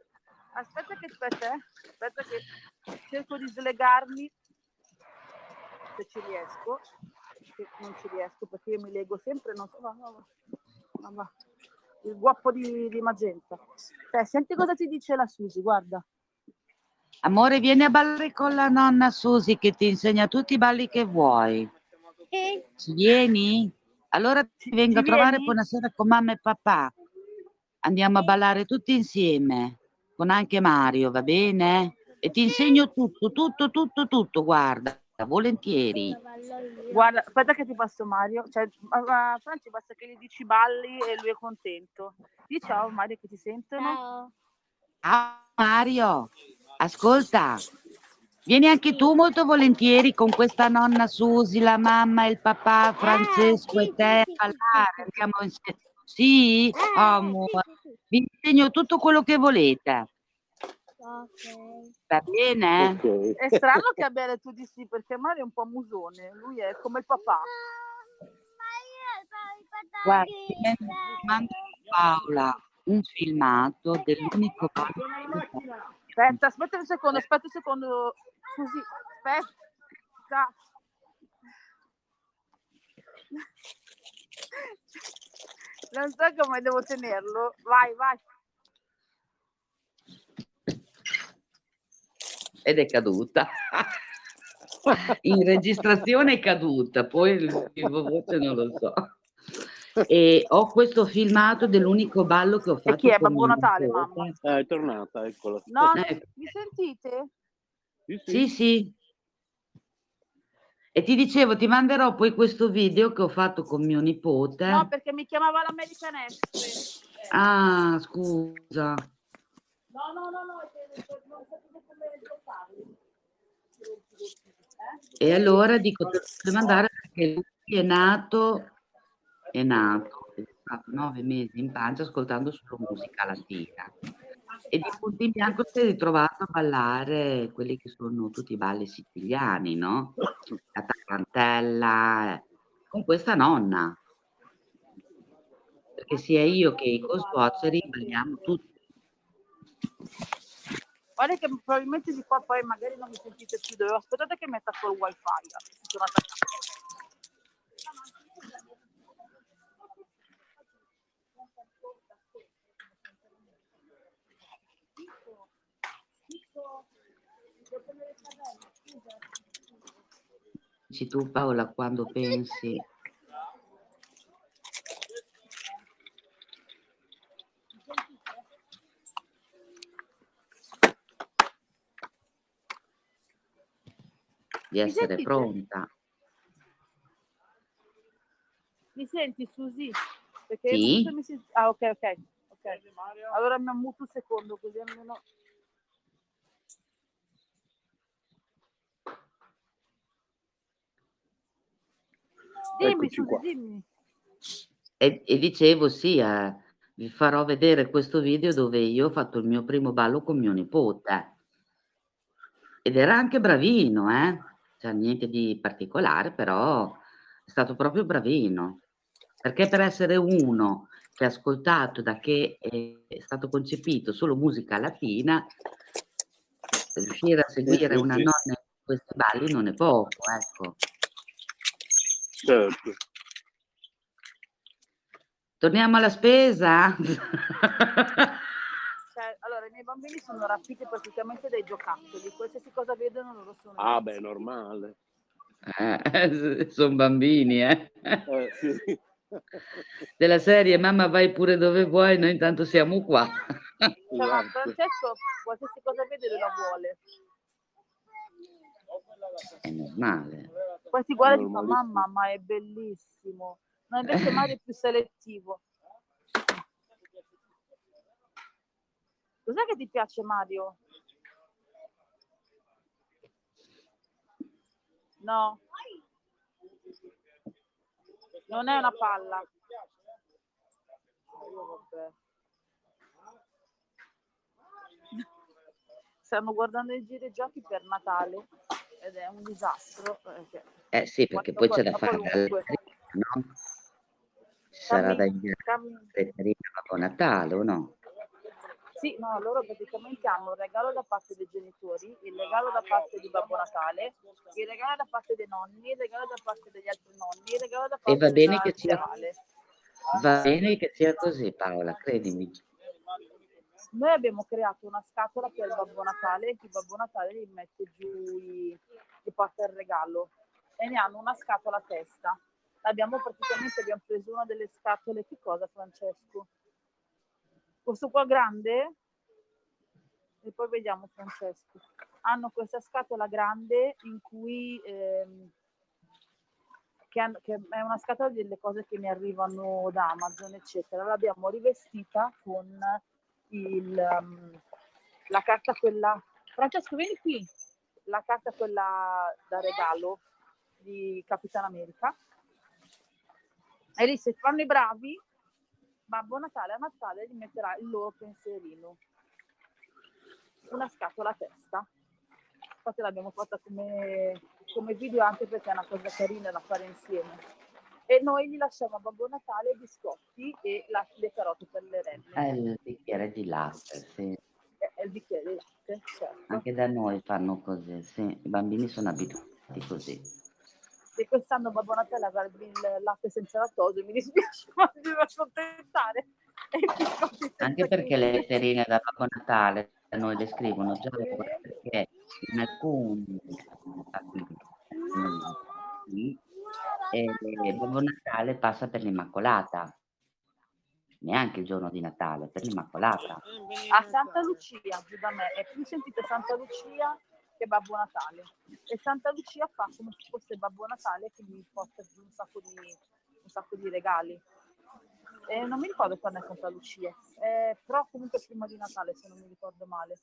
Aspetta che aspetta, eh. aspetta che cerco di slegarmi se ci riesco, che non ci riesco perché io mi leggo sempre, non so, va, va, va, il guappo di, di magenta. Cioè, senti cosa ti dice la Susi, guarda. Amore, vieni a ballare con la nonna Susi che ti insegna tutti i balli che vuoi. Ci vieni? Allora ti vengo Ci a trovare vieni? buonasera con mamma e papà. Andiamo a ballare tutti insieme, con anche Mario, va bene? E ti insegno tutto, tutto, tutto, tutto, guarda volentieri. Guarda, aspetta che ti passo Mario. Cioè, a Franci basta che gli dici balli e lui è contento. Di ciao Mario che ti sentono. Ciao. Mario, ascolta, vieni anche tu molto volentieri con questa nonna Susi, la mamma e il papà Francesco ah, sì, e te sì, a ballare. Andiamo insieme. Sì, ah, amore. Vi insegno tutto quello che volete. Okay. Va bene? Okay. È strano che abbia detto di sì perché Mario è un po' musone, lui è come il papà. Guardi, manda Paola un filmato dell'unico Aspetta, aspetta un secondo, aspetta un secondo. Scusi, aspetta. Non so come devo tenerlo. Vai, vai. ed è caduta. In registrazione è caduta, poi il vivo voce non lo so. E ho questo filmato dell'unico ballo che ho fatto. E chi è? Babbo Natale, mamma? Eh, è tornata, eccola. No, ecco. mi sentite? Sì sì. sì, sì. E ti dicevo, ti manderò poi questo video che ho fatto con mio nipote. No, perché mi chiamava l'American Express. Ah, scusa. No, no, no, no, e allora dico, devo andare perché lui è nato, è nato, è stato nove mesi in pancia ascoltando solo musica latina. E di punto in bianco si è ritrovato a ballare quelli che sono tutti i balli siciliani, no? La tarantella, eh, con questa nonna. Perché sia io che i cosuoceri balliamo tutti. Guarda che probabilmente di qua poi magari non mi sentite più. Devo aspettate che metta col wifi. Sono Dici tu Paola quando pensi di essere pronta. Mi senti Susi? Perché sì. mi senti... Ah ok ok. ok. Allora mi ammuto un secondo così almeno... Dimmi Susi, dimmi. E, e, dicevo sì, eh, vi farò vedere questo video dove io ho fatto il mio primo ballo con mio nipote. Ed era anche bravino, eh? Cioè, niente di particolare, però è stato proprio bravino. Perché per essere uno che ha ascoltato da che è stato concepito solo musica latina, riuscire a seguire una nonna in questi balli non è poco, ecco. Certo. Torniamo alla spesa? Cioè, allora, i miei bambini sono rapiti praticamente dai giocattoli, qualsiasi cosa vedono loro sono... Ah, beh, è normale. Eh, sono bambini, eh. eh sì. Della serie, mamma vai pure dove vuoi, noi intanto siamo qua. Cioè, ma esatto. Francesco, qualsiasi cosa vede la vuole. È normale. Poi ti guarda e ti fa, mamma, ma è bellissimo. No, invece Mario è più selettivo. Cos'è che ti piace Mario? No. Non è una palla. Stanno guardando i giochi per Natale ed è un disastro. Perché eh sì, perché poi c'è da fare no? Ci sarà da inviare Babbo Natale o no? Sì, no, loro praticamente hanno un regalo da parte dei genitori, il regalo da parte di Babbo Natale, il regalo da parte dei nonni, il regalo da parte degli altri nonni, il regalo da parte e va bene che sia, Va bene che sia così Paola, credimi. Noi abbiamo creato una scatola per Babbo Natale, che Babbo Natale gli mette giù, gli porta il regalo e ne hanno una scatola a testa. Abbiamo praticamente abbiamo preso una delle scatole, che cosa Francesco? questo qua grande e poi vediamo Francesco hanno questa scatola grande in cui ehm, che, è una scatola delle cose che mi arrivano da Amazon eccetera l'abbiamo rivestita con il, um, la carta quella Francesco vieni qui la carta quella da regalo di Capitan America e lì se fanno i bravi Babbo Natale a Natale gli metterà il loro pensierino, una scatola a testa. Infatti l'abbiamo fatta come, come video anche perché è una cosa carina da fare insieme. E noi gli lasciamo a Babbo Natale i biscotti e la, le carote per le renne. È il bicchiere di latte, sì. È, è il bicchiere di latte, certo. Anche da noi fanno così, sì. I bambini sono abituati così e quest'anno Babbo Natale avrà il latte senza lattosio, mi dispiace, ma mi devo accontentare. Anche perché le letterine da Babbo Natale a noi le scrivono già perché in alcuni e Babbo Natale passa per l'Immacolata neanche il giorno di Natale, per l'Immacolata. A Santa Lucia, giù da me, è più sentito Santa Lucia che Babbo Natale. E Santa Lucia fa come se fosse Babbo Natale che mi porta giù un sacco di, un sacco di regali. E non mi ricordo quando è Santa Lucia, eh, però comunque prima di Natale se non mi ricordo male.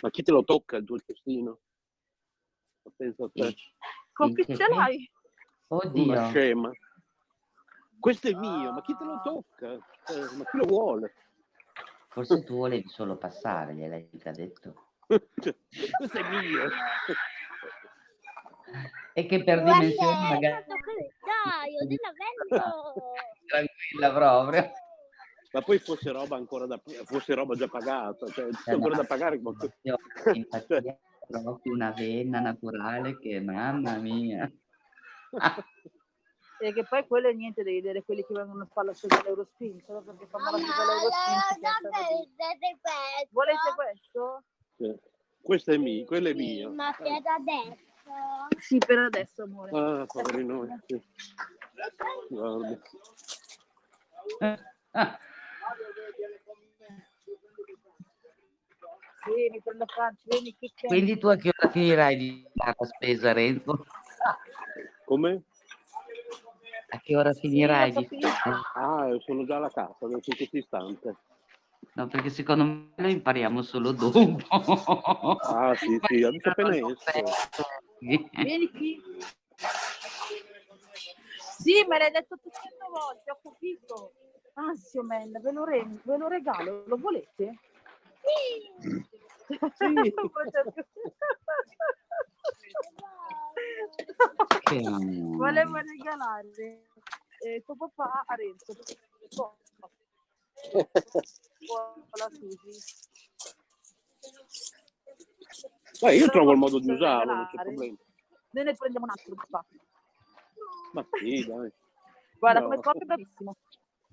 Ma chi te lo tocca il tuo cestino? Penso a te. Con chi ce l'hai? Oddio. Una scema. Questo è mio, ma chi te lo tocca? Eh, ma chi lo vuole? Forse tu volevi solo passare, gliel'hai mica detto. questo è mio. E che per dimensioni magari... Dai, io Tranquilla proprio. ma poi fosse roba ancora da fosse roba già pagata, cioè Eh, ancora no, da pagare. Cioè, proprio una vena naturale che mamma mia. E che poi quello è niente, devi vedere quelli che vengono a fare la scelta dell'Eurospin, solo perché fanno la scelta dell'Eurospin? Volete questo? sì. Questo è mio, quello è mio. Ma per adesso. Sì, per adesso, amore. Ah, poveri noi. Sì. Guarda. Ah, Sì, mi prendo Franci, vieni. Quindi tu a che ora finirai di fare la spesa, Renzo? Come? A che ora finirai di capito. Ah, sono già alla casa, adesso in questo istante. No, perché secondo me lo impariamo solo dopo. Ah, sì, sì, adesso appena esco. Vieni qui. Sì, me l'hai detto 800 volte, ho capito. Anzio, man, ve lo, re- ve lo regalo, lo volete? Che. Volevo regalare eh, tuo papà a Renzo. La Susi. Beh, io trovo il modo di usarlo, non c'è problema. Noi ne prendiamo un altro, papà. Ma sì, dai. Guarda, No. come cuoco è bravissimo.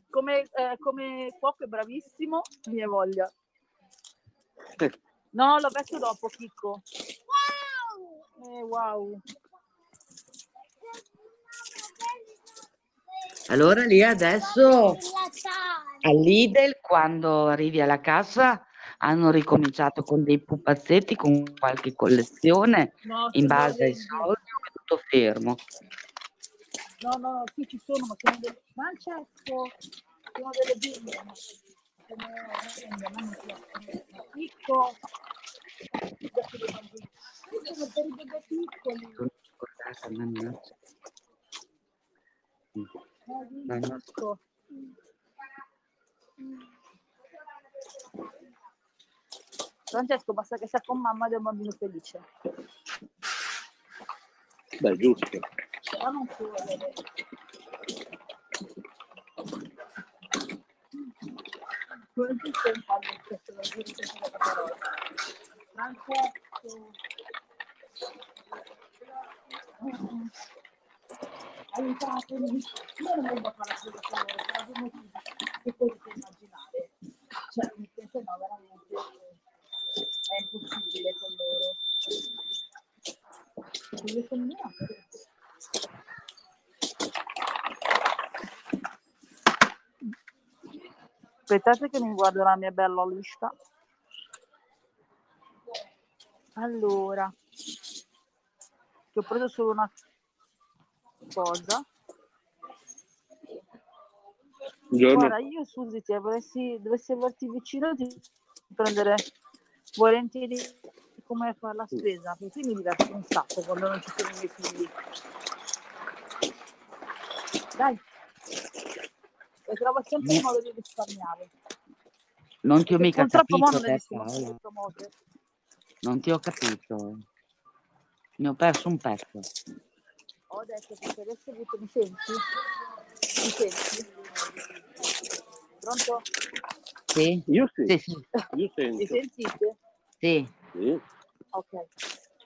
Come, eh, come cuoco è bravissimo, mia voglia. No, l'ho messo dopo, Chicco. Eh, wow. Allora lì adesso all'Idel quando arrivi alla cassa hanno ricominciato con dei pupazzetti con qualche collezione No, in sono base ai soldi è tutto fermo. No, no, sì ci sono, ma sono delle... Francesco, sono delle bimbe. ma sono Sono per i bebè piccoli. Francesco. Francesco, basta che sia con mamma ed è un bambino felice. Beh, giusto. Ma non si vuole. Come stai questo? Non la parola. Francesco. Aiutatemi. Io non vengo a fare spesa con loro, per due motivi che puoi immaginare. Cioè, penso no, veramente è impossibile con loro. Me anche. Aspettate che mi guardo la mia bella lista. Allora, che ho preso solo una cosa. Buongiorno. Guarda, io Susi, se volessi, dovessi averti vicino, ti prendere volentieri come fare la spesa, perché mi diverto un sacco quando non ci sono i miei figli. Dai, e trovo sempre il modo di risparmiare. Non ti ho mica Purtroppo capito, non è te, nessuno Paola. che promote. Non ti ho capito. Ne ho perso un pezzo. Ho detto che se avessi avuto, mi senti? Mi senti? Pronto? Sì? Io sì, Sì, sì, io Mi sento. sentite? sì. Sì. Ok.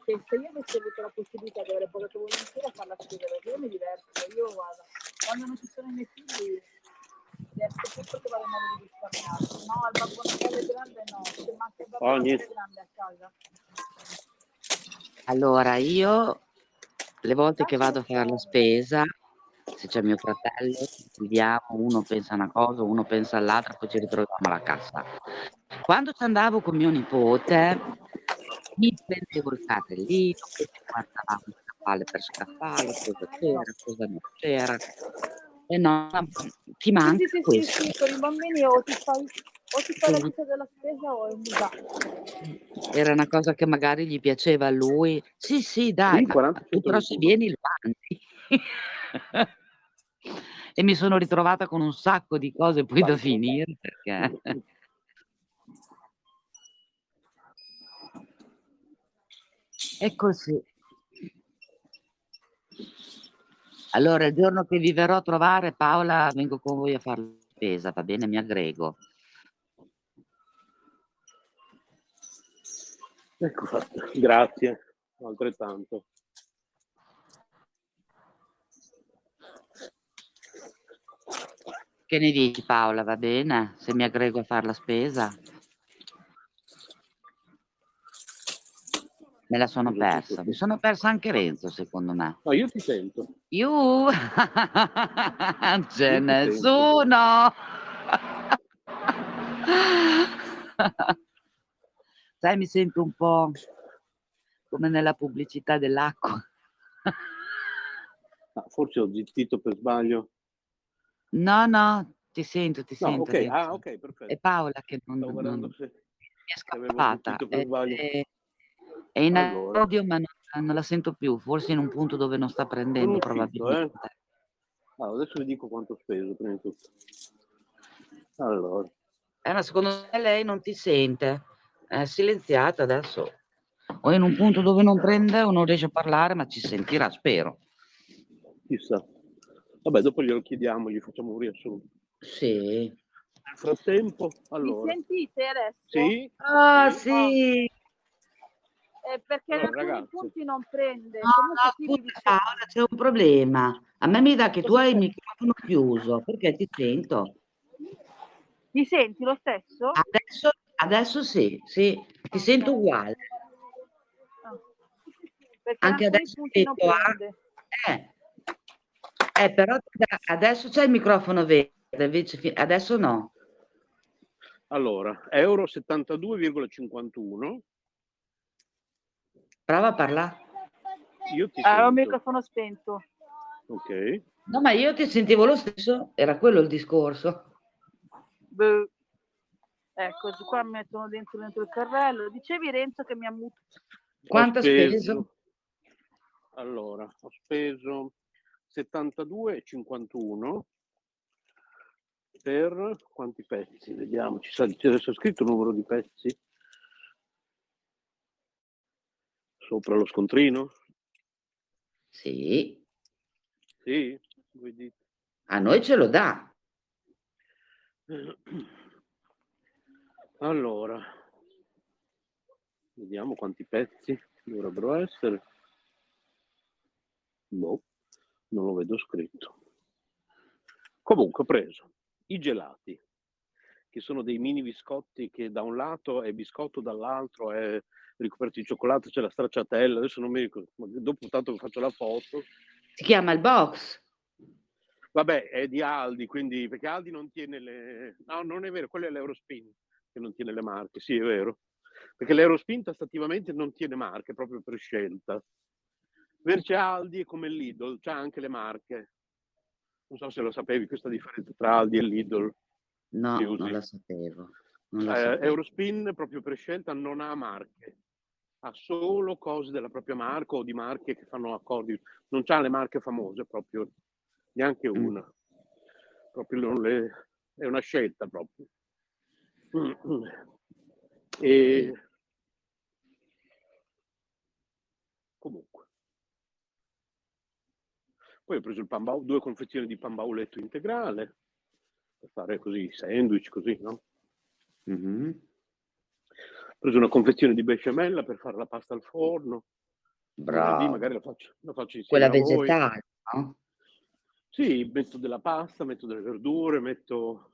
Se, se io avessi avuto la possibilità di avere pagato volentieri a fare la spesa, perché io mi diverto, io guarda, quando non ci sono i miei figli, riesco tutto a trovare modo di risparmiare. No, al babbo Natale grande no, se manca il babbo Natale grande a casa. Allora, io le volte che vado a fare la spesa, se c'è mio fratello, ci dividiamo, uno pensa una cosa, uno pensa all'altra, poi ci ritroviamo alla cassa. Quando ci andavo con mio nipote, mi prendevo il cartellino, poi ci guardavamo scaffale per scaffale, cosa c'era, cosa non c'era. E no, ti Sì, manca sì, sì, sì, questo. sì, con i bambini o ti fai, o fai la lista della spesa o è un disastro. Era una cosa che magari gli piaceva a lui. Sì, sì, dai, Sì, ma 40 tu però se vieni lo mangi. e mi sono ritrovata con un sacco di cose poi da finire perché è così. Allora, il giorno che vi verrò a trovare, Paola, vengo con voi a fare la spesa, va bene? Mi aggrego. Ecco fatto, grazie, altrettanto. Che ne dici Paola, va bene? Se mi aggrego a fare la spesa? Me la sono persa. Mi sono persa anche Renzo, secondo me. No, io ti sento. Io? C'è nessuno! Sai, mi sento un po' come nella pubblicità dell'acqua. Ah, forse ho zittito per sbaglio. No, no, ti sento, ti No, sento. ok, Renzo. ah, ok, perfetto. È Paola che non, Stavo non- se, mi è scappata. per È, sbaglio. è- è in Allora. audio, ma non, non la sento più. Forse in un punto dove non sta prendendo, eh. probabilmente. Allora, adesso vi dico quanto ho speso, prima di tutto. Allora, Eh, ma secondo me lei non ti sente. È silenziata adesso. O in un punto dove non prende o non riesce a parlare, ma ci sentirà, spero. chissà. Vabbè, dopo glielo chiediamo, gli facciamo un riassunto. Sì. Nel frattempo, Mi allora, sentite adesso? sì, Ah, Sì. sì. Eh, perché in Allora, alcuni ragazzi. punti non prende. No, Comunque no, sì, mi dice- Paola, c'è un problema. A me mi dà che tu hai il microfono chiuso, perché ti sento. Mi senti lo stesso? Adesso, adesso sì, sì, ti sento uguale. Ah. Perché Anche adesso non vedo, ah. Eh, eh, però da- adesso c'è il microfono verde, invece fi- adesso no. allora, euro 72,51. Prova a parlare. Io ti Avevo il sento. microfono spento. Ok. No, ma io ti sentivo lo stesso, era quello il discorso. Beh. Ecco, qua mi mettono dentro, dentro il carrello. Dicevi Renzo che mi ha mutato. Quanto Ho ha speso? Allora, ho speso 72,51 per quanti pezzi? Vediamo, ci sa- c'è adesso scritto il numero di pezzi? Sopra lo scontrino? Sì, Sì, voi dite. a noi ce lo dà. Allora, vediamo quanti pezzi dovrebbero essere. Boh, non lo vedo scritto. Comunque ho preso i gelati, che sono dei mini biscotti che da un lato è biscotto, dall'altro è ricoperto di cioccolato, c'è la stracciatella, adesso non mi ricordo, dopo tanto che faccio la foto. Si chiama il box. Vabbè, è di Aldi, quindi perché Aldi non tiene le... No, non è vero, quello è l'Eurospin che non tiene le marche, sì è vero. Perché l'Eurospin tassativamente non tiene marche, proprio per scelta. Invece Aldi è come Lidl, c'ha anche le marche. Non so se lo sapevi, questa differenza tra Aldi e Lidl. No, non la sapevo. Non la Eh, sapevo. Eurospin, proprio per scelta, non ha marche. Ha solo cose della propria marca o di marche che fanno accordi. Non c'ha le marche famose, proprio neanche Mm. una. Proprio non le- è una scelta proprio. E comunque. Poi ho preso il pan due confezioni di pan bauletto integrale per fare così sandwich, così, no? Mhm. Ho preso una confezione di besciamella per fare la pasta al forno. Bravo. magari la faccio, la faccio insieme Quella vegetale, no? Sì, metto della pasta, metto delle verdure, metto...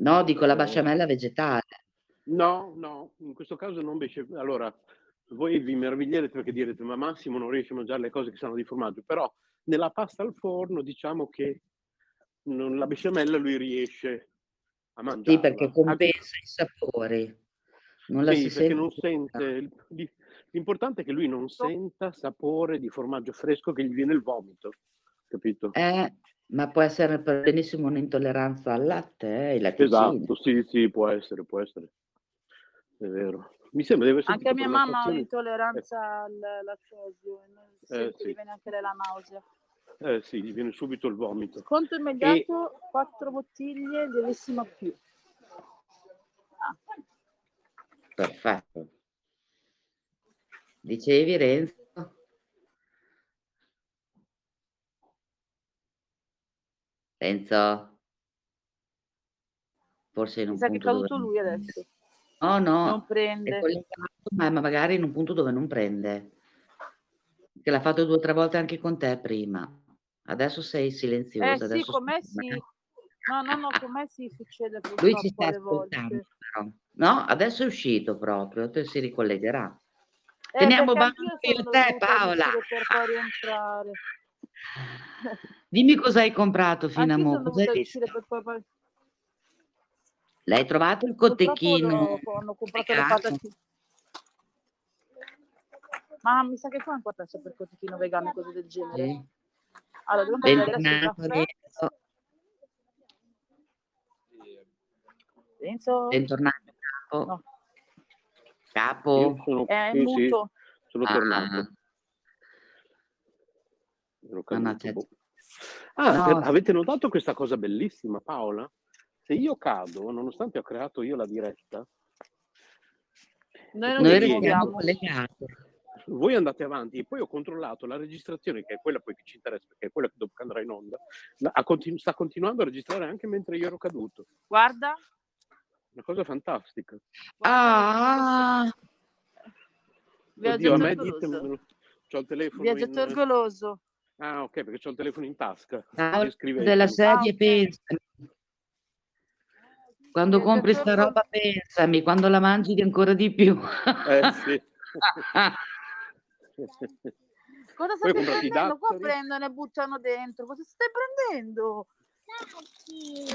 No, dico la Eh. basciamella vegetale. No, no, in questo caso non besciamella. Allora, voi vi meraviglierete perché direte, ma Massimo non riesce a mangiare le cose che sanno di formaggio, però nella pasta al forno diciamo che non- la besciamella lui riesce a mangiarla. Sì, perché compensa i sapori. Non la Sì, si perché sente non sente. L'importante è che lui non senta sapore di formaggio fresco che gli viene il vomito, capito? Eh, ma può essere per benissimo un'intolleranza al latte, eh, i latticini. Esatto, sì, sì, può essere, può essere. È vero. Mi sembra di aver Anche mia mamma ha un'intolleranza al lattosio e non sente, sì. gli viene anche lei la nausea. Eh sì, gli viene subito il vomito. Conto immediato, quattro bottiglie, lievissima più. Perfetto. Dicevi Renzo? Renzo? forse in un sa che è punto dove caduto non lui adesso. No, no, Non prende. ma ma magari in un punto dove non prende. Che l'ha fatto 2 o 3 volte anche con te prima. Adesso sei Eh silenziosa, sì, adesso con me sì. eh. No, no, no, con me sì succede Lui ci sta ascoltando però. No, adesso è uscito proprio, te si ricollegherà. Eh, Teniamo sono a te Paola. per poi rientrare. Dimmi cosa hai comprato fino a mo', sono cosa hai per L'hai trovato il Purtroppo cotechino l'ho- hanno comprato le patatine. Ma mi sa che qua è importante per cotechino vegano e cose del genere. Sì. Allora, dobbiamo prendere adesso il Bentornato caffè. Renzo, Renzo? bentornato capo. No, Capo. Io sono, è sì, sì, sono Ah, tornato. Ero no, no, c'è- boh. Ah, no, per- avete notato questa cosa bellissima, Paola? Se io cado, nonostante ho creato io la diretta, Noi non noi muoviamo. collegati. voi andate avanti e poi ho controllato la registrazione, che è quella poi che ci interessa, perché è quella che dopo andrà in onda, continu- sta continuando a registrare anche mentre io ero caduto. Guarda, Una cosa fantastica. Ah, Oddio, a me ditemelo. C'ho il telefono Viaggiatore in... goloso. Ah, ok, perché c'ho il telefono in tasca. Quindi della sedia, Ah, pensami. Quando compri sta roba, pensami, quando la mangi di ancora di più. Eh sì. Cosa Poi ho state comprato i prendendo? Qua prendono e buttano dentro. Cosa stai prendendo?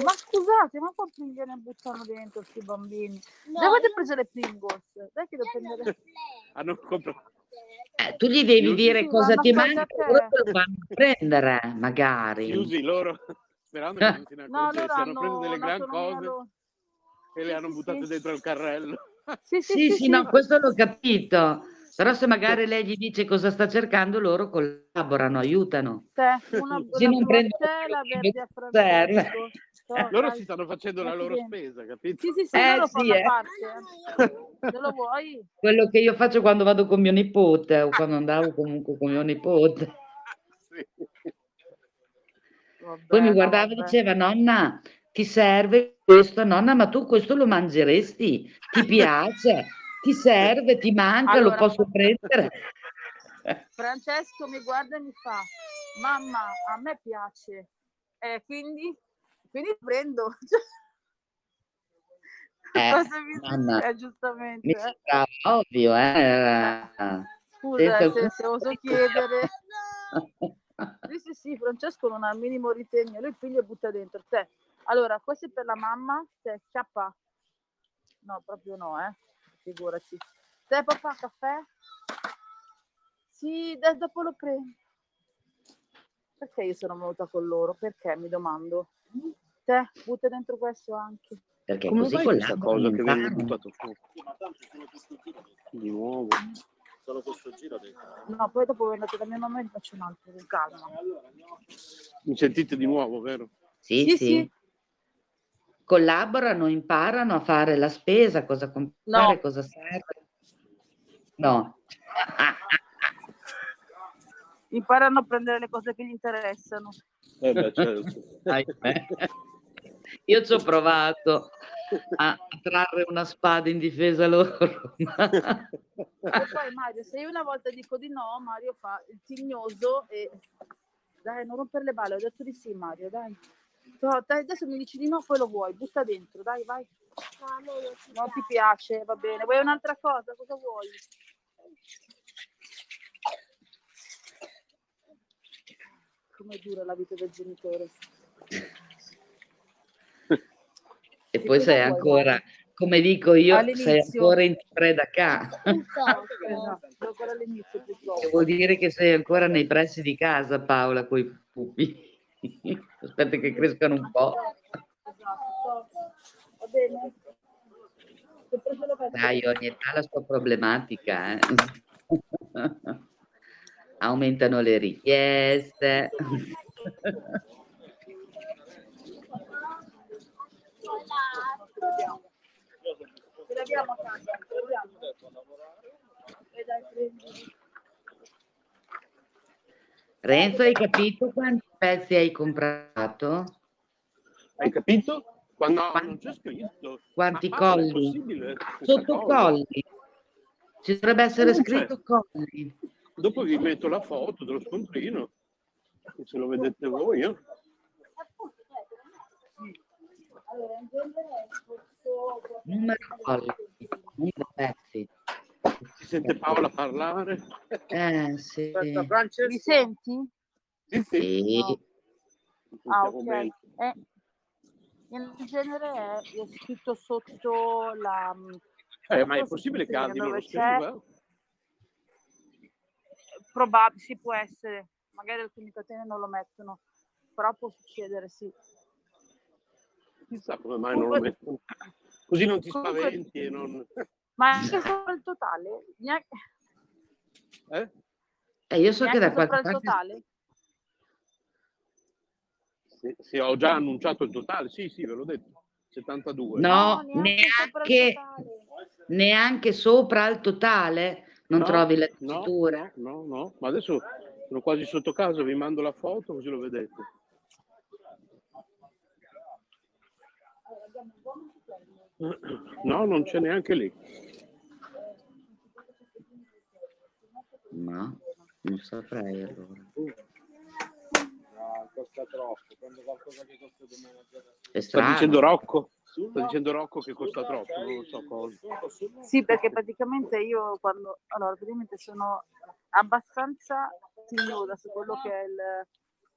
Ma scusate, ma qua prendono e buttano dentro questi bambini. No, Dove avete preso le Pringles? Dai che devo prendere... Hanno comprato... Eh, tu gli devi Chiusi. dire Sì, cosa ti manca, loro te lo vanno a prendere, magari. Chiusi loro, sperando che non se ne No, loro hanno preso delle gran cose loro. e le Sì, hanno sì, buttate sì. dentro il carrello. Sì, sì, Sì, sì, sì, sì. no, questo l'ho capito. Però se magari lei gli dice cosa sta cercando, loro collaborano, aiutano. Te, una, la non te, la verde a serve. Francesco. To, Loro si stanno facendo la loro spesa, capito? Sì, sì, sì, Eh, loro sì, fanno eh. parte. eh. Se lo vuoi? Quello che io faccio quando vado con mio nipote o quando andavo comunque con mio nipote. Sì. Vabbè, Poi mi guardava e vabbè. diceva, nonna, ti serve questo? Nonna, ma tu questo lo mangeresti? Ti piace? Ti serve? Ti manca? Lo Allora, posso prendere? Francesco mi guarda e mi fa, mamma, a me piace. Eh, quindi, quindi prendo. Eh, Cosa mi mamma, eh, giustamente. Mi eh. sembrava ovvio, eh. Scusa eh, alcun se, se oso chiedere. Sì, sì, sì, Francesco non ha il minimo ritegno, lui figlio e butta dentro te. Allora, questo è per la mamma, te chiappa. No, proprio no, eh. Figurati. Te papà, caffè? Sì, dai, dopo lo prendo. Perché io sono venuta con loro? Perché mi domando. Te, butta dentro questo anche. Perché Come così questa cosa che viene buttato fuori? Di nuovo. No, poi dopo voi andate da mia mamma e vi faccio un altro con calma. Mi sentite di nuovo, vero? Sì, Sì, sì. sì. Collaborano, imparano a fare la spesa, cosa comprare, No. cosa serve. No. Imparano a prendere le cose che gli interessano. Eh beh, certo. Io ci ho provato a, trarre una spada in difesa loro. poi Mario, se io una volta dico di no, Mario fa il tignoso e dai, non rompere le balle, ho detto di sì, Mario, dai. No, dai, adesso mi dici di no, poi lo vuoi, butta dentro, dai, vai. Non ti piace, va bene. Vuoi un'altra cosa? Cosa vuoi? Come dura la vita del genitore. E poi sei ancora, come dico io, sei All'inizio. ancora in ca. Purtroppo. Esatto, purtroppo. vuol dire che sei ancora nei pressi di casa, Paola, coi pupi. Aspetta che crescano un po'. Esatto. Va bene? Dai, ogni età ha la sua problematica. eh. Aumentano le richieste. Ce l'abbiamo a casa, ce l'abbiamo. E dai, prendi. Renzo, hai capito quanti pezzi hai comprato? Hai capito? Quando, no, non c'è scritto. Quanti colli? Sotto colli. Ci dovrebbe essere scritto colli. Dopo vi metto la foto dello scontrino, se lo vedete voi. Eh? Numero colli, numero pezzi. Si sente Paola parlare? Eh, sì. Mi senti? Sì, sì. No. Ah, ok. Eh, in genere è, è scritto sotto la... Eh, ma è possibile che abbiano lo stesso Probabile, sì, può essere. Magari alcuni catene non lo mettono, però può succedere, sì. Chissà come mai non lo mettono. Così non ti Comunque... spaventi e non... Ma anche sopra il totale? Neanche... Eh? eh io so Neanche che da qualche parte... totale? Sì, sì, ho già annunciato il totale, sì, sì, ve l'ho detto. 72. No, no neanche, neanche, sopra il totale non no, trovi le diciture. No, no, no, ma adesso sono quasi sotto casa, vi mando la foto così lo vedete. No, non c'è neanche lì. No, non saprei allora. No, costa troppo. Quando qualcosa che costa di meno Sta dicendo Rocco? Sta dicendo Rocco che costa troppo, non lo so cosa. Sì, perché praticamente io quando allora praticamente sono abbastanza signosa su quello che è il,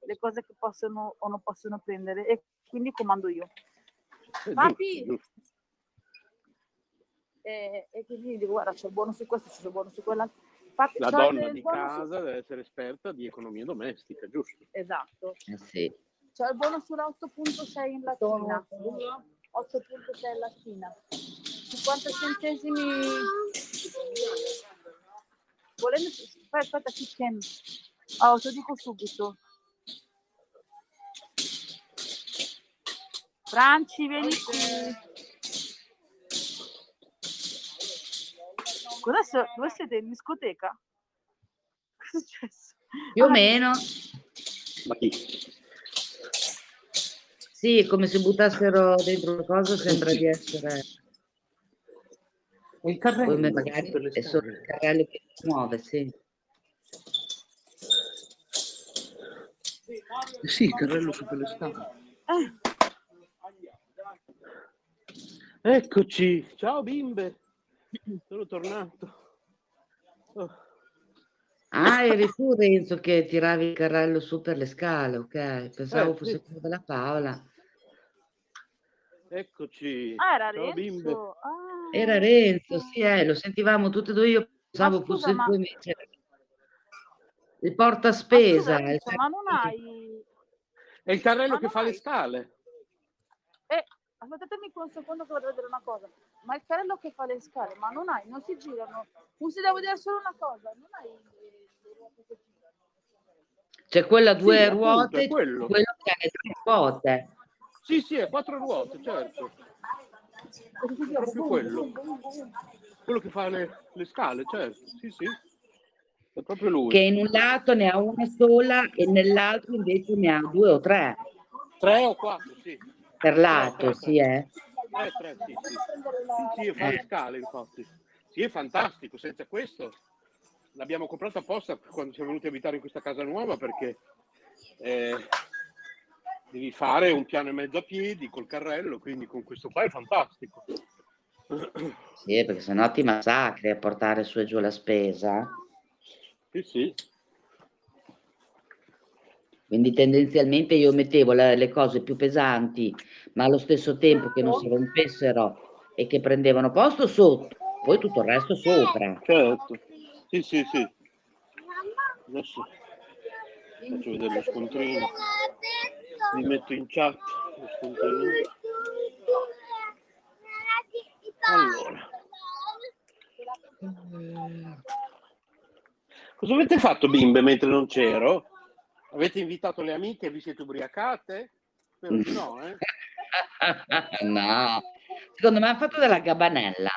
le cose che possono o non possono prendere e quindi comando io. Papi! E, e, quindi dico guarda c'è il buono su questo, c'è il buono su quell'altro. Papi, la donna di casa su... deve essere esperta di economia domestica, giusto? Esatto. Eh sì. C'è il buono sull'8.6 in latina. 8.6 in latina. 50 centesimi. Volendo, aspetta, aspetta, chi chiami? Oh, te lo dico subito. Franci, vieni qui. Adesso dove siete in discoteca? Cosa è successo? Più o ah, meno. Ma chi? Sì, come se buttassero dentro una cosa, sembra di essere... Il carrello. Come magari è solo il carrello che si muove, sì. Sì, il carrello su quelle scale. Eh. Eccoci, ciao bimbe. Sono tornato. Oh. Ah, eri tu Renzo che tiravi il carrello su per le scale, ok. Pensavo eh, fosse quello della Paola. Eccoci. Ah, era Ciao, Renzo. Ah. Era Renzo, sì, eh, lo sentivamo tutte e due. Io pensavo scusa, fosse ma... tu invece. Il porta spesa. Ma, scusa, Renzo, il... ma non hai... È il carrello ma che fa hai... le scale. Eh, aspettatemi un secondo che voglio vedere una cosa. Ma il carrello che fa le scale, ma non hai, non si girano. Non si deve vedere solo una cosa, non hai c'è quella a due sì, ruote, appunto, quello. quello che ha tre ruote. Sì, sì, è quattro ruote, certo. È proprio quello. Quello che fa le, le scale, certo. Sì, sì. È proprio lui. Che in un lato ne ha una sola e nell'altro invece ne ha due o tre. Tre o quattro, sì. Per lato, sì, eh. Tre, tre, sì, sì. Sì, fa le scale, infatti. Sì, è fantastico. Senza questo l'abbiamo comprato apposta quando siamo venuti a abitare in questa casa nuova perché eh, devi fare un piano e mezzo a piedi col carrello, quindi con questo qua è fantastico. Sì, perché sennò ti massacri a portare su e giù la spesa. Sì, sì. Quindi tendenzialmente io mettevo le cose più pesanti, ma allo stesso tempo che non si rompessero e che prendevano posto sotto, poi tutto il resto sopra. Certo. Sì, sì, sì. Adesso faccio vedere lo scontrino. Mi metto in chat lo scontrino. Allora. Cosa avete fatto bimbe mentre non c'ero? Avete invitato le amiche e vi siete ubriacate? Spero di no, eh? No. Secondo me hanno fatto della gabanella.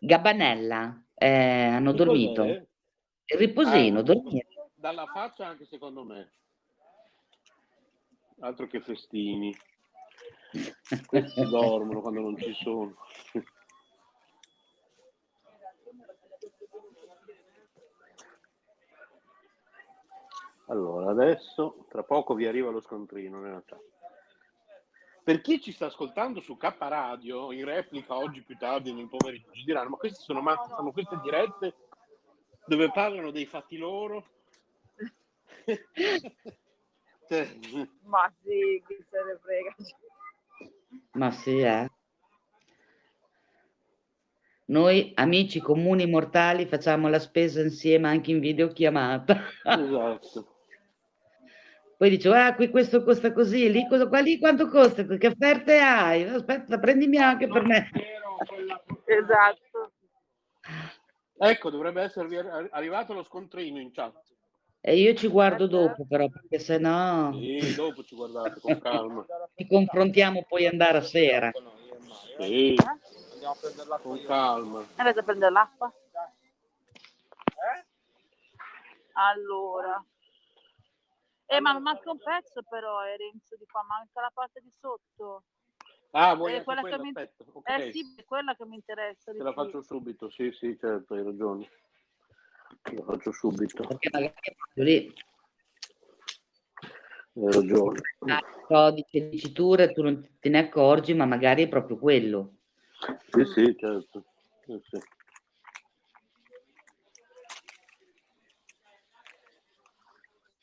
Gabbanella, eh, hanno dormito. Il riposino, ah, dormire. Dalla faccia anche secondo me. altro che festini. Questi dormono quando non ci sono. Allora, adesso tra poco vi arriva lo scontrino nella chat. Per chi ci sta ascoltando su K Radio, in replica oggi più tardi nel pomeriggio, ci diranno: Ma questi sono matti, fanno queste dirette dove parlano dei fatti loro. cioè, ma sì, chi se ne frega. Ma sì, eh. Noi, amici comuni mortali, facciamo la spesa insieme anche in videochiamata. Esatto. Poi dice, ah, qui questo costa così, lì, cosa, qua lì quanto costa, che offerte hai? Aspetta, prendimi anche per me. Esatto. Ecco, dovrebbe esservi arrivato lo scontrino in chat. E io ci guardo dopo però, perché se no... Sì, dopo ci guardate, con calma. Ci confrontiamo poi andare a sera. Sì, con calma. Andate a prendere l'acqua? Allora. Eh, ma manca un pezzo però, eh, Renzo, di qua, manca la parte di sotto. Ah, vuoi eh, quella, quella, che mi... okay. eh sì, è quella che mi interessa. Te la più. faccio subito, sì, sì, certo, hai ragione. Te la faccio subito. Perché magari lì. Hai ragione. Ah, codice di dicitura tu non te ne accorgi, ma magari è proprio quello. Sì, sì, certo. Sì, sì.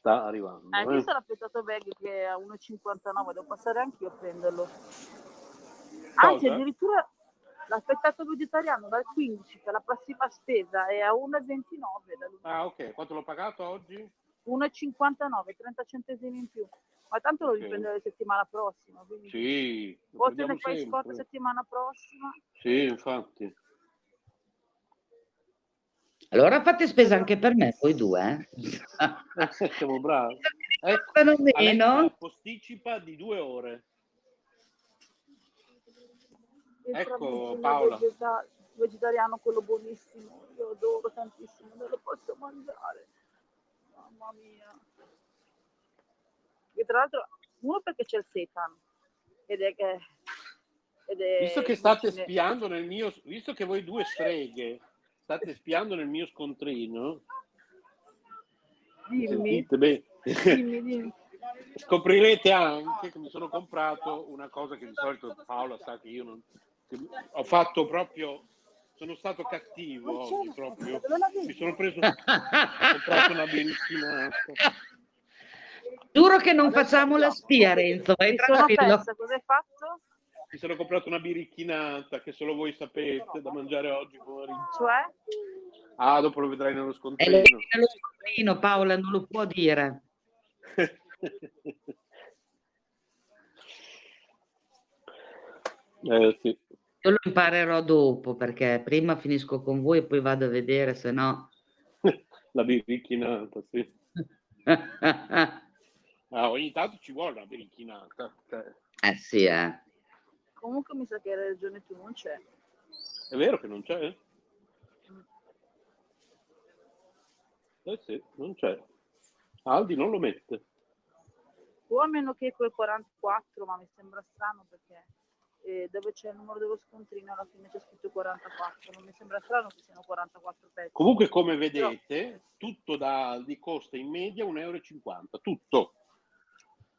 Sta arrivando. Hai eh. visto l'affettato bag che è a 1,59? Devo passare anche io a prenderlo. Anzi, addirittura l'affettato vegetariano dal 15 per la prossima spesa è a 1,29. Ah, ok. Quanto l'ho pagato oggi? 1,59, 30 centesimi in più. Ma tanto lo okay. riprendo la settimana prossima. Quindi... Sì. O te ne fai sport la settimana prossima? Sì, infatti. Allora fate spesa anche per me, voi due. Eh? Siamo bravi. Ecco, meno. posticipa di due ore. Ecco Paola. vegetariano, quello buonissimo. Io adoro tantissimo, non lo posso mangiare. Mamma mia. E tra l'altro, uno perché c'è il setan. Ed è che... Ed è visto che state spiando nel mio... Visto che voi due streghe state spiando nel mio scontrino. Dimmi. dimmi, dimmi. Scoprirete anche che mi sono comprato una cosa che di solito Paola sa che io non... Che ho fatto proprio... Sono stato cattivo oggi proprio. Mi sono preso... una bellissima... Giuro che non facciamo la spia, Renzo. Vai tranquillo. Cosa hai fatto? Mi sono comprato una biricchinata che solo voi sapete da mangiare oggi pomeriggio. Cioè? Ah, dopo lo vedrai nello scontrino. È nello scontrino, Paola, non lo può dire. eh, sì. Io lo imparerò dopo perché prima finisco con voi e poi vado a vedere, se no... la biricchinata, sì. ah, ogni tanto ci vuole la biricchinata. Cioè. Eh sì, eh. Comunque mi sa che hai ragione tu, non c'è. È vero che non c'è? Eh sì, non c'è. Aldi non lo mette. O a meno che quel 44, ma mi sembra strano perché eh, dove c'è il numero dello scontrino alla fine c'è scritto 44. Non mi sembra strano che siano 44 pezzi. Comunque, come vedete, Però... tutto da Aldi costa in media 1,50 euro. Tutto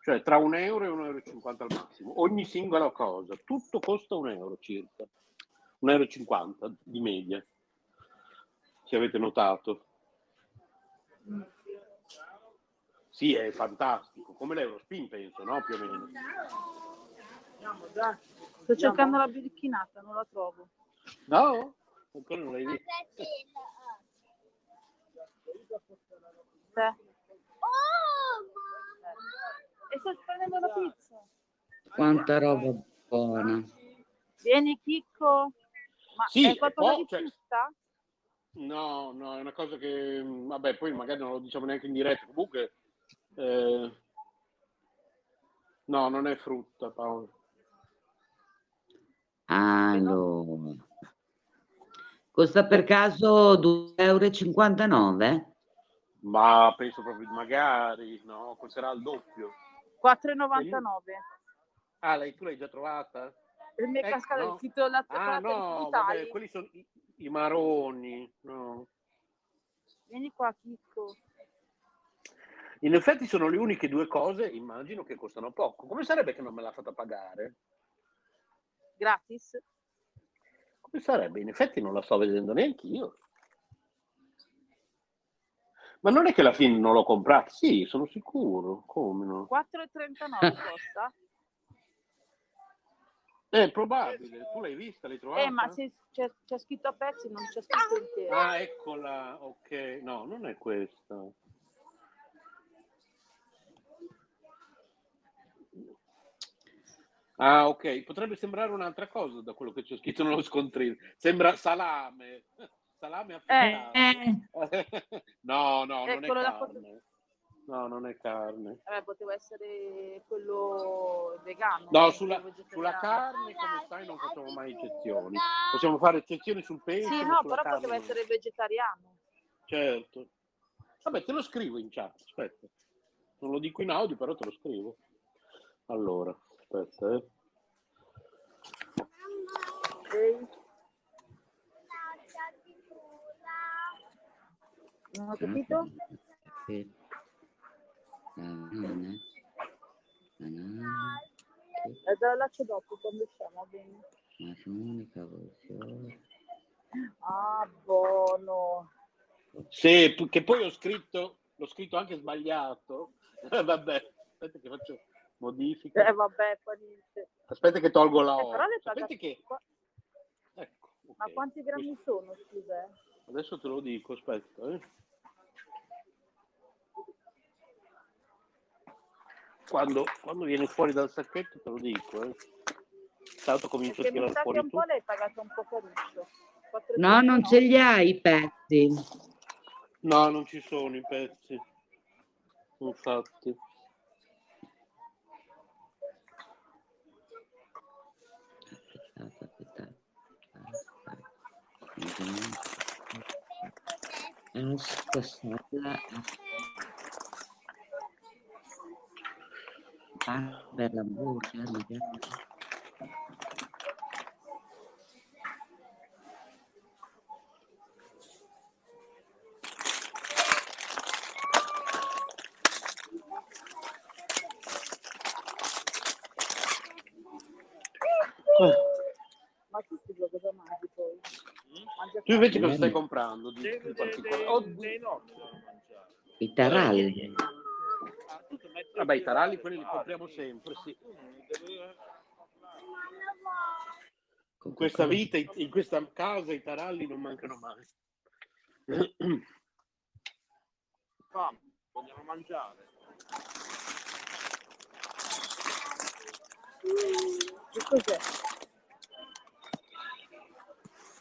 cioè tra un euro e un euro e cinquanta al massimo, ogni singola cosa, tutto costa un euro circa, un euro e cinquanta di media, se avete notato. Sì, è fantastico, come l'Eurospin penso, no? Più o meno. Sto cercando la biricchinata, non la trovo. No? Ancora non l'hai vista. Sì. E sto prendendo la pizza. Quanta roba buona. Vieni Chicco. Ma sì, è qualcosa oh, di cioè, frutta? No, no, è una cosa che, vabbè, poi magari non lo diciamo neanche in diretta, comunque, eh, no, non è frutta, Paolo. Allora, costa per caso 2,59 euro? Ma penso proprio, magari, no, costerà il doppio. 4,99. Ah, lei, tu l'hai già trovata? E mi è Ecco, cascato no. il sito la Ah, no, vabbè, quelli sono i, i maroni. No. Vieni qua, Chicco. In effetti sono le uniche due cose, immagino, che costano poco. Come sarebbe che non me l'ha fatta pagare? Gratis? Come sarebbe? In effetti non la sto vedendo neanche io. Ma non è che alla fine non l'ho comprata? Sì, sono sicuro. Come no? 4,39 costa? È probabile. Tu l'hai vista? L'hai trovata? Eh, ma se c'è, c'è scritto a pezzi, non c'è scritto intero. Ah, eccola. Ok. No, non è questa. Ah, ok. Potrebbe sembrare un'altra cosa da quello che c'è scritto nello scontrino. Sembra salame. Salame affettato. Eh, no, no, non è carne. No, non è carne. Vabbè, poteva essere quello vegano. No, quello sulla, sulla carne, come sai, non facciamo mai eccezioni. Possiamo fare eccezioni sul pesce, Sì, no, però carne poteva essere vegetariano. Certo. Vabbè, te lo scrivo in chat, aspetta. Non lo dico in audio, però te lo scrivo. Allora, aspetta, eh. Non ho capito? Sì. Banana. Banana. E la lascio dopo quando usciamo, va bene? Macione, cavolfiore. Ah, buono. Sì, che poi ho scritto, l'ho scritto anche sbagliato. Vabbè, aspetta che faccio modifica. Eh, vabbè. Aspetta che tolgo la Eh, O. però le Sapete pagate- che... qua- Ecco, ok. Ma quanti grammi sono, scusa? Adesso te lo dico, aspetta. Eh. Quando, quando viene fuori dal sacchetto te lo dico. Eh. Tanto comincio a Perché mi tirare fuori un tu. po' l'hai pagato un po' caruccio. No, non ce li hai i pezzi. No, non ci sono i pezzi. Infatti. Aspettate, aspettate. Aspetta, sala. Ah, per l'hamburger, magari. Ma tu scusa cosa mangi poi? Tu invece cosa stai comprando di, di particolare? Oh, I taralli. vabbè, i taralli quelli li compriamo sempre, sì. In questa vita, in questa casa, i taralli non mancano mai. Fame, vogliamo mangiare. Che cos'è?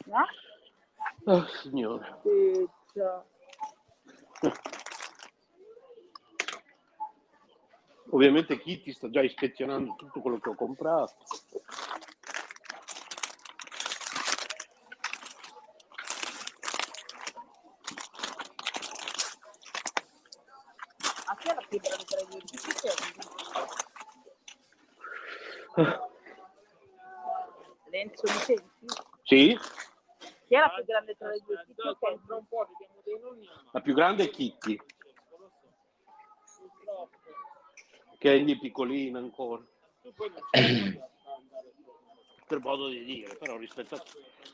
No? Oh, signore. Ovviamente Kitty sta già ispezionando tutto quello che ho comprato. A chi è la più grande tra i due? Chi c'è? Lenzo mi senti? Sì, Chi è la più grande tra le due? Nonni. la più grande è Kitty, che è lì piccolina ancora. Tu poi non c'è Per modo di dire, però rispetto a,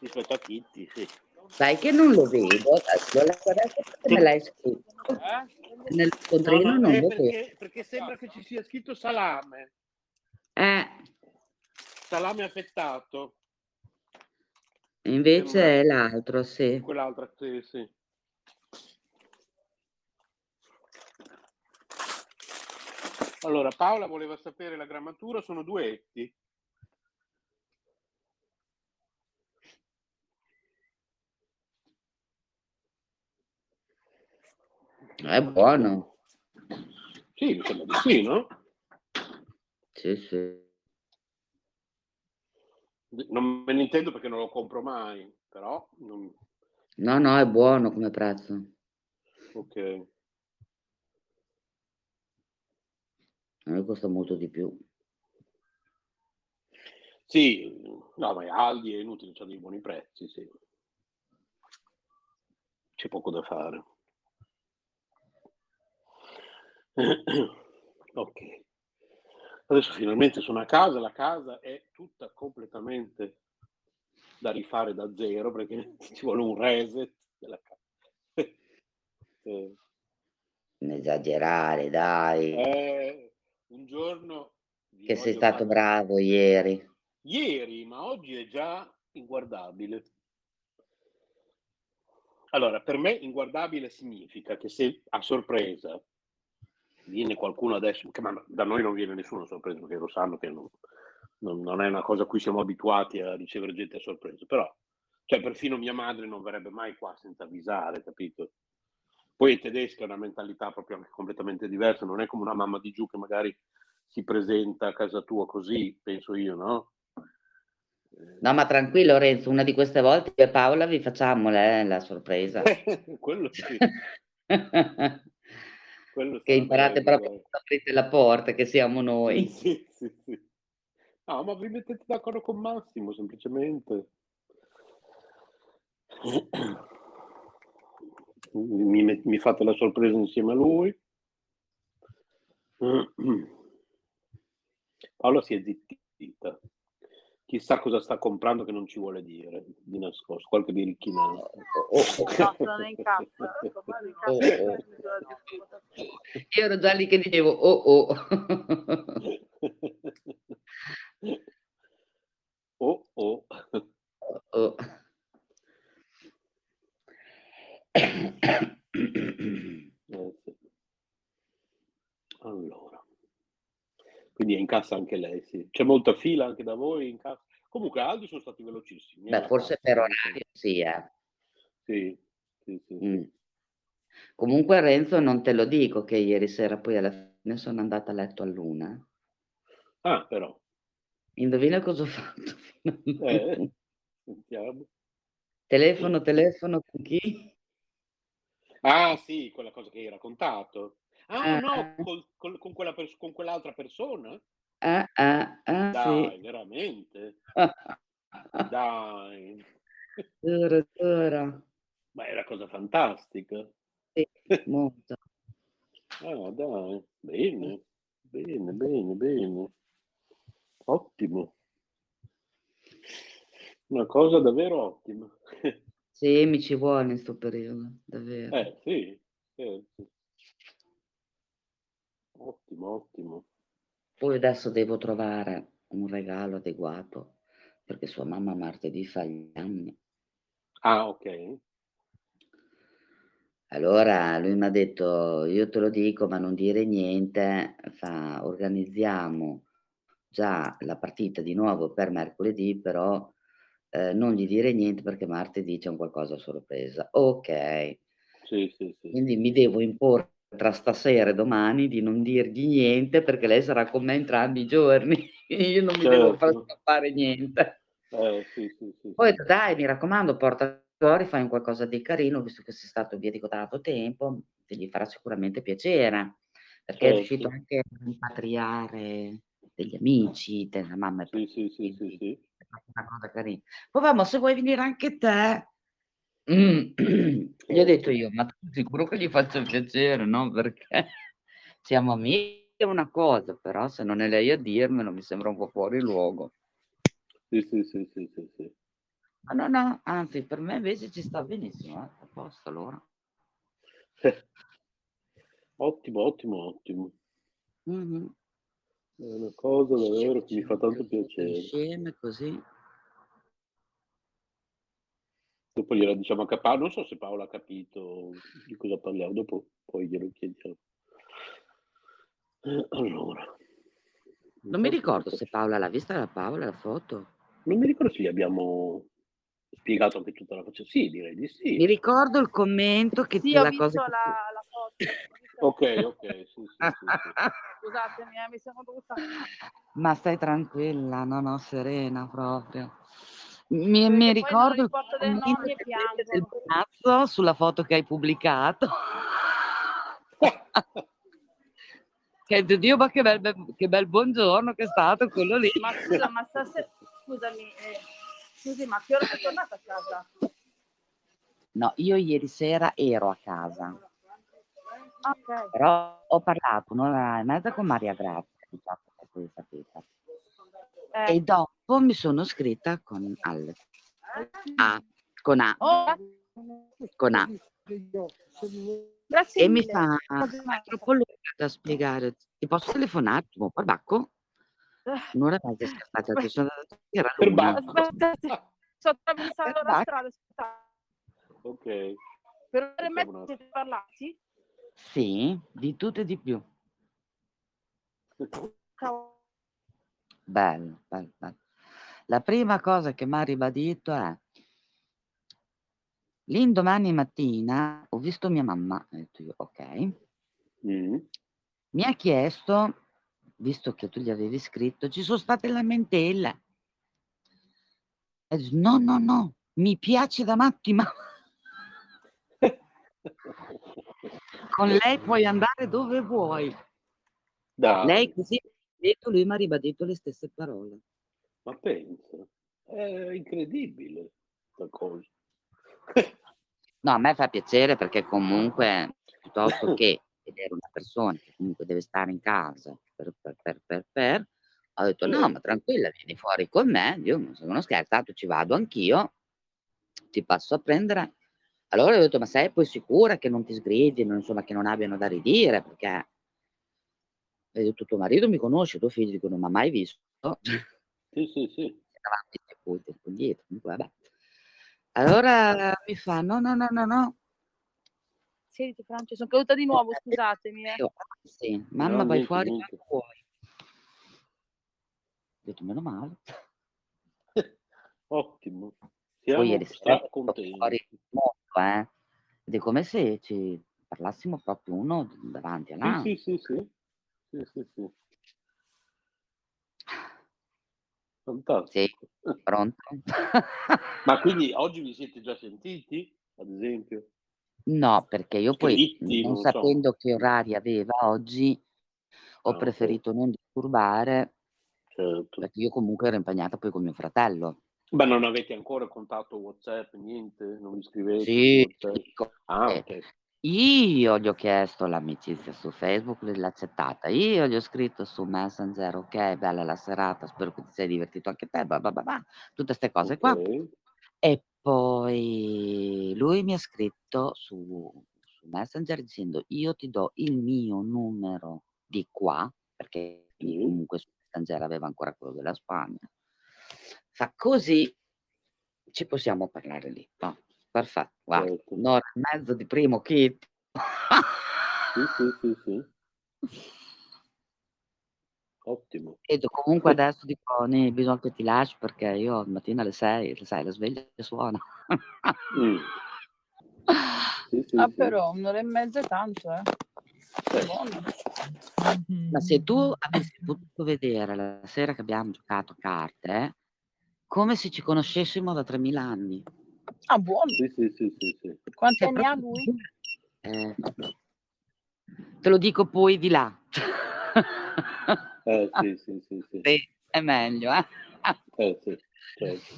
rispetto a Kitty, sì. Sai che non lo vedo, adesso adesso perché me l'hai scritto. eh? Nel scontrino No, no, non è lo vedo. perché, perché sembra che ci sia scritto salame, Eh, salame affettato, invece è l'altro, sì. quell'altra, sì, sì. Allora, Paola voleva sapere la grammatura, sono due etti. È buono. Sì, mi sembra di sì, no? Sì, sì. Non me ne intendo perché non lo compro mai, però... non- No, no, è buono come prezzo. Ok. A me costa molto di più. Sì, no, ma Aldi è inutile, c'ha dei buoni prezzi, sì. C'è poco da fare. ok. Adesso finalmente sono a casa, la casa è tutta completamente da rifare da zero perché ci vuole un reset della casa. eh. Non esagerare, dai. Eh, un giorno... Che sei stato fare... bravo ieri. Ieri, ma oggi è già inguardabile. Allora, per me inguardabile significa che se a sorpresa viene qualcuno adesso, che ma da noi non viene nessuno a sorpresa perché lo sanno che non, non, non, è una cosa a cui siamo abituati a ricevere gente a sorpresa, però cioè perfino mia madre non verrebbe mai qua senza avvisare, capito? Poi i tedeschi hanno una mentalità proprio anche completamente diversa, non è come una mamma di giù che magari si presenta a casa tua così, penso io, no? No, ma tranquillo Lorenzo, una di queste volte io e Paola vi facciamo eh, la sorpresa. Quello sì. Quello che imparate proprio a aprire la porta, che siamo noi. Sì, sì, sì. No, ma vi mettete d'accordo con Massimo, semplicemente. Mi, mi fate la sorpresa insieme a lui. Paola si è zittita chissà cosa sta comprando che non ci vuole dire di nascosto, qualche birichinato. Oh, oh. Oh, oh. Io ero già lì che dicevo oh oh. oh oh. oh. Allora. Quindi è in cassa anche lei, sì. C'è molta fila anche da voi in cassa? Comunque Aldi sono stati velocissimi. Beh, forse per orario sì, eh. Sì, sì, sì. Mm. Comunque Renzo non te lo dico che ieri sera poi alla fine sono andata a letto a luna. Ah, però. Indovina cosa ho fatto? Eh, sentiamo. Telefono, telefono con chi? Ah sì, quella cosa che hai raccontato. Ah, no, eh. col, col, con, quella pers- con quell'altra persona? Eh, eh, eh, Dai, sì. veramente? Dai. Giuro, giuro. Ma è una cosa fantastica. Sì, molto. ah, dai, bene, bene, bene, bene. Ottimo. Una cosa davvero ottima. Sì, mi ci vuole in questo periodo, davvero. Eh, sì, certo. Ottimo, ottimo. Poi adesso devo trovare un regalo adeguato perché sua mamma martedì fa gli anni. Ah, ok. Allora lui mi ha detto, io te lo dico, ma non dire niente, fa, organizziamo già la partita di nuovo per mercoledì, però eh, non gli dire niente perché martedì c'è un qualcosa a sorpresa. Ok. Sì, sì, sì. Quindi mi devo imporre tra stasera e domani di non dirgli niente perché lei sarà con me entrambi i giorni. Io non mi devo far Certo. scappare niente. Eh, sì, sì, sì, Poi dai, mi raccomando, porta fuori, fai un qualcosa di carino, visto che sei stato via di tanto tempo, che gli farà sicuramente piacere, perché è riuscito Certo. anche a rimpatriare degli amici, della mamma Sì, sì, sì, sì, sì. una cosa carina. Poi vamo, se vuoi venire anche te, Mm. Gli ho detto io, ma tu sicuro che gli faccio piacere, no? Perché siamo amici è una cosa, però se non è lei a dirmelo mi sembra un po' fuori luogo. Sì, sì, sì, sì, sì, sì. Ma no, no, anzi, per me invece ci sta benissimo, eh, a posto allora. Ottimo, ottimo, ottimo. Mhm. È una cosa davvero che mi fa tanto piacere. Insieme così. Dopo gliela diciamo a Capa, non so se Paola ha capito di cosa parliamo, dopo poi glielo chiediamo. Eh, Allora, Non mi ricordo se Paola l'ha vista la Paola la foto. non mi ricordo se gli abbiamo spiegato anche tutta la faccia. Sì, direi di Mi sì. ricordo il commento che Sì, ho la visto cosa la, la foto. Ok, ok, sì, sì, sì, sì. Scusatemi, eh, mi sono dovuta... Ma stai tranquilla, no, no, serena proprio. Mi, mi ricordo il commento del piango. palazzo sulla foto che hai pubblicato. Che Dio, ma che bel, che bel buongiorno che è stato quello lì. Ma scusa, ma stasera, scusami, eh, scusi, ma che ora sei tornata a casa? No, io ieri sera ero a casa, Ok. però ho parlato un'ora e mezza con Maria Grazia, diciamo, che sapete. Eh. E dopo mi sono scritta con Alex. A, con A, Oh, con A. grazie E mi fa, è troppo lunga da spiegare. Ti posso telefonare? Tipo, per Bacco? Un'ora e mezza scherzata, ti sono andata. Bacco. Sto attraversando la strada, aspettate. Ok. Per ore e un mezza siete parlati? Sì, di tutto e di più. Cavolo. Bello, bello, bello. La prima cosa che mi ha ribadito è l'indomani mattina ho visto mia mamma, ho detto io, ok, Mm. mi ha chiesto, visto che tu gli avevi scritto, ci sono state lamentele. E dice, no, no, no, mi piace da matti, ma con lei puoi andare dove vuoi. Dai, Lei così, detto, lui mi ha ribadito le stesse parole. ma pensa, è incredibile questa cosa. No, a me fa piacere perché comunque piuttosto che vedere una persona che comunque deve stare in casa per, per, per, per, per, ho detto no, ma tranquilla, vieni fuori con me, io non sono scherzato, ci vado anch'io, ti passo a prendere. Allora ho detto, ma sei poi sicura che non ti sgridino, insomma, che non abbiano da ridire, perché ho detto, tuo marito mi conosce, tuo figlio dico, non mi ha mai visto. Sì, sì, sì. Davanti, poi indietro, comunque, vabbè. Allora mi fa, no, no, no, no, no, Senti, Francia, sono caduta di nuovo, scusatemi. Eh. Io, "Ah, sì, mamma No, vai fuori niente. quando vuoi. Ho detto, meno male. Ottimo. Poi Siamo ieri sera fuori molto, eh. Ed è come se ci parlassimo proprio uno davanti all'altro. Sì, sì, sì, sì. Sì, sì, sì. Fantastico. Pronto? Ma quindi oggi vi siete già sentiti, ad esempio? No, perché io poi, Scritti, non non so. sapendo che orari aveva oggi, ho Ah, ok. preferito non disturbare, Certo. perché io comunque ero impegnata poi con mio fratello. Ma non avete ancora contatto WhatsApp, niente? Non vi scrivete Sì, Ah, eh, ok. Io gli ho chiesto l'amicizia su Facebook, lui l'ha accettata. Io gli ho scritto su Messenger, ok, bella la serata, spero che ti sei divertito anche te, bah, bah, bah, bah, tutte queste cose qua. E poi lui mi ha scritto su, su Messenger dicendo io ti do il mio numero di qua, perché comunque su Messenger aveva ancora quello della Spagna. Fa così ci possiamo parlare lì. No, perfetto, guarda, Certo. un'ora e mezzo di primo kit. Sì, sì, sì, sì. Ottimo. E tu comunque adesso dico, "Ni, bisogna che ti lasci perché io la mattina alle 6, sai, la sveglia suona. Mm. Sì, sì, Ah, sì. però un'ora e mezza è tanto, eh. Ma se tu avessi potuto vedere la sera che abbiamo giocato a carte, come se ci conoscessimo da 3000 anni. Ah, buono. Sì, sì, sì, sì, sì. Quanti Cioè, anni ha lui? Eh, te lo dico poi di là. Eh, sì, sì, sì, sì. Sì, è meglio, eh. Eh, sì, certo.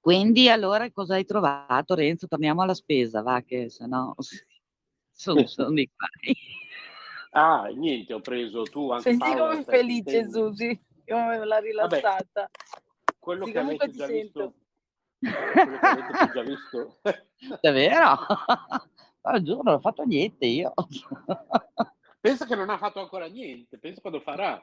Quindi allora cosa hai trovato Renzo? Torniamo alla spesa, va che sennò sono, sono di qua. Ah, niente, ho preso tu anche Senti Paola, come felice sentendo? Susi, come l'ha rilassata. Quello Sì, che comunque avete ti già sento. visto, quello che avete già visto. Davvero? Ma giuro, non ho fatto niente io. Pensa che non ha fatto ancora niente, pensa quando farà.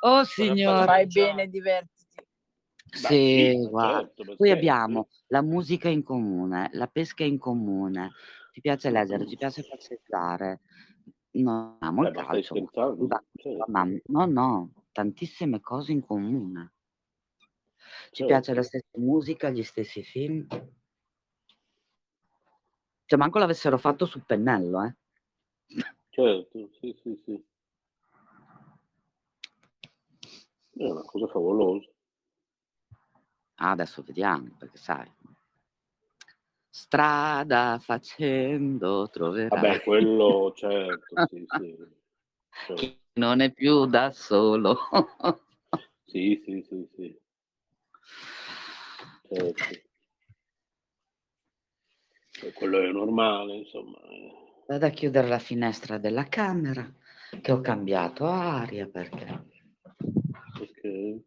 Oh signore. Fai bene, divertiti. Sì, sì, guarda. certo, Poi scherzi. abbiamo la musica in comune, la pesca in comune, ci piace leggere, ci piace passeggiare, no, amiamo il Beh, ma stai calcio. scherzando? Ma- ma- no, no, tantissime cose in comune. Ci Certo. piace la stessa musica, gli stessi film. Cioè, manco l'avessero fatto su pennello, eh. Certo, sì, sì, sì. È una cosa favolosa. Ah, adesso vediamo, perché sai. Strada facendo troverai. Vabbè, quello certo, sì, sì. Certo. Chi non è più da solo. sì, sì, sì, sì. Certo. E quello è normale, insomma. Eh. Vado a chiudere la finestra della camera, che ho cambiato aria perché... Ok.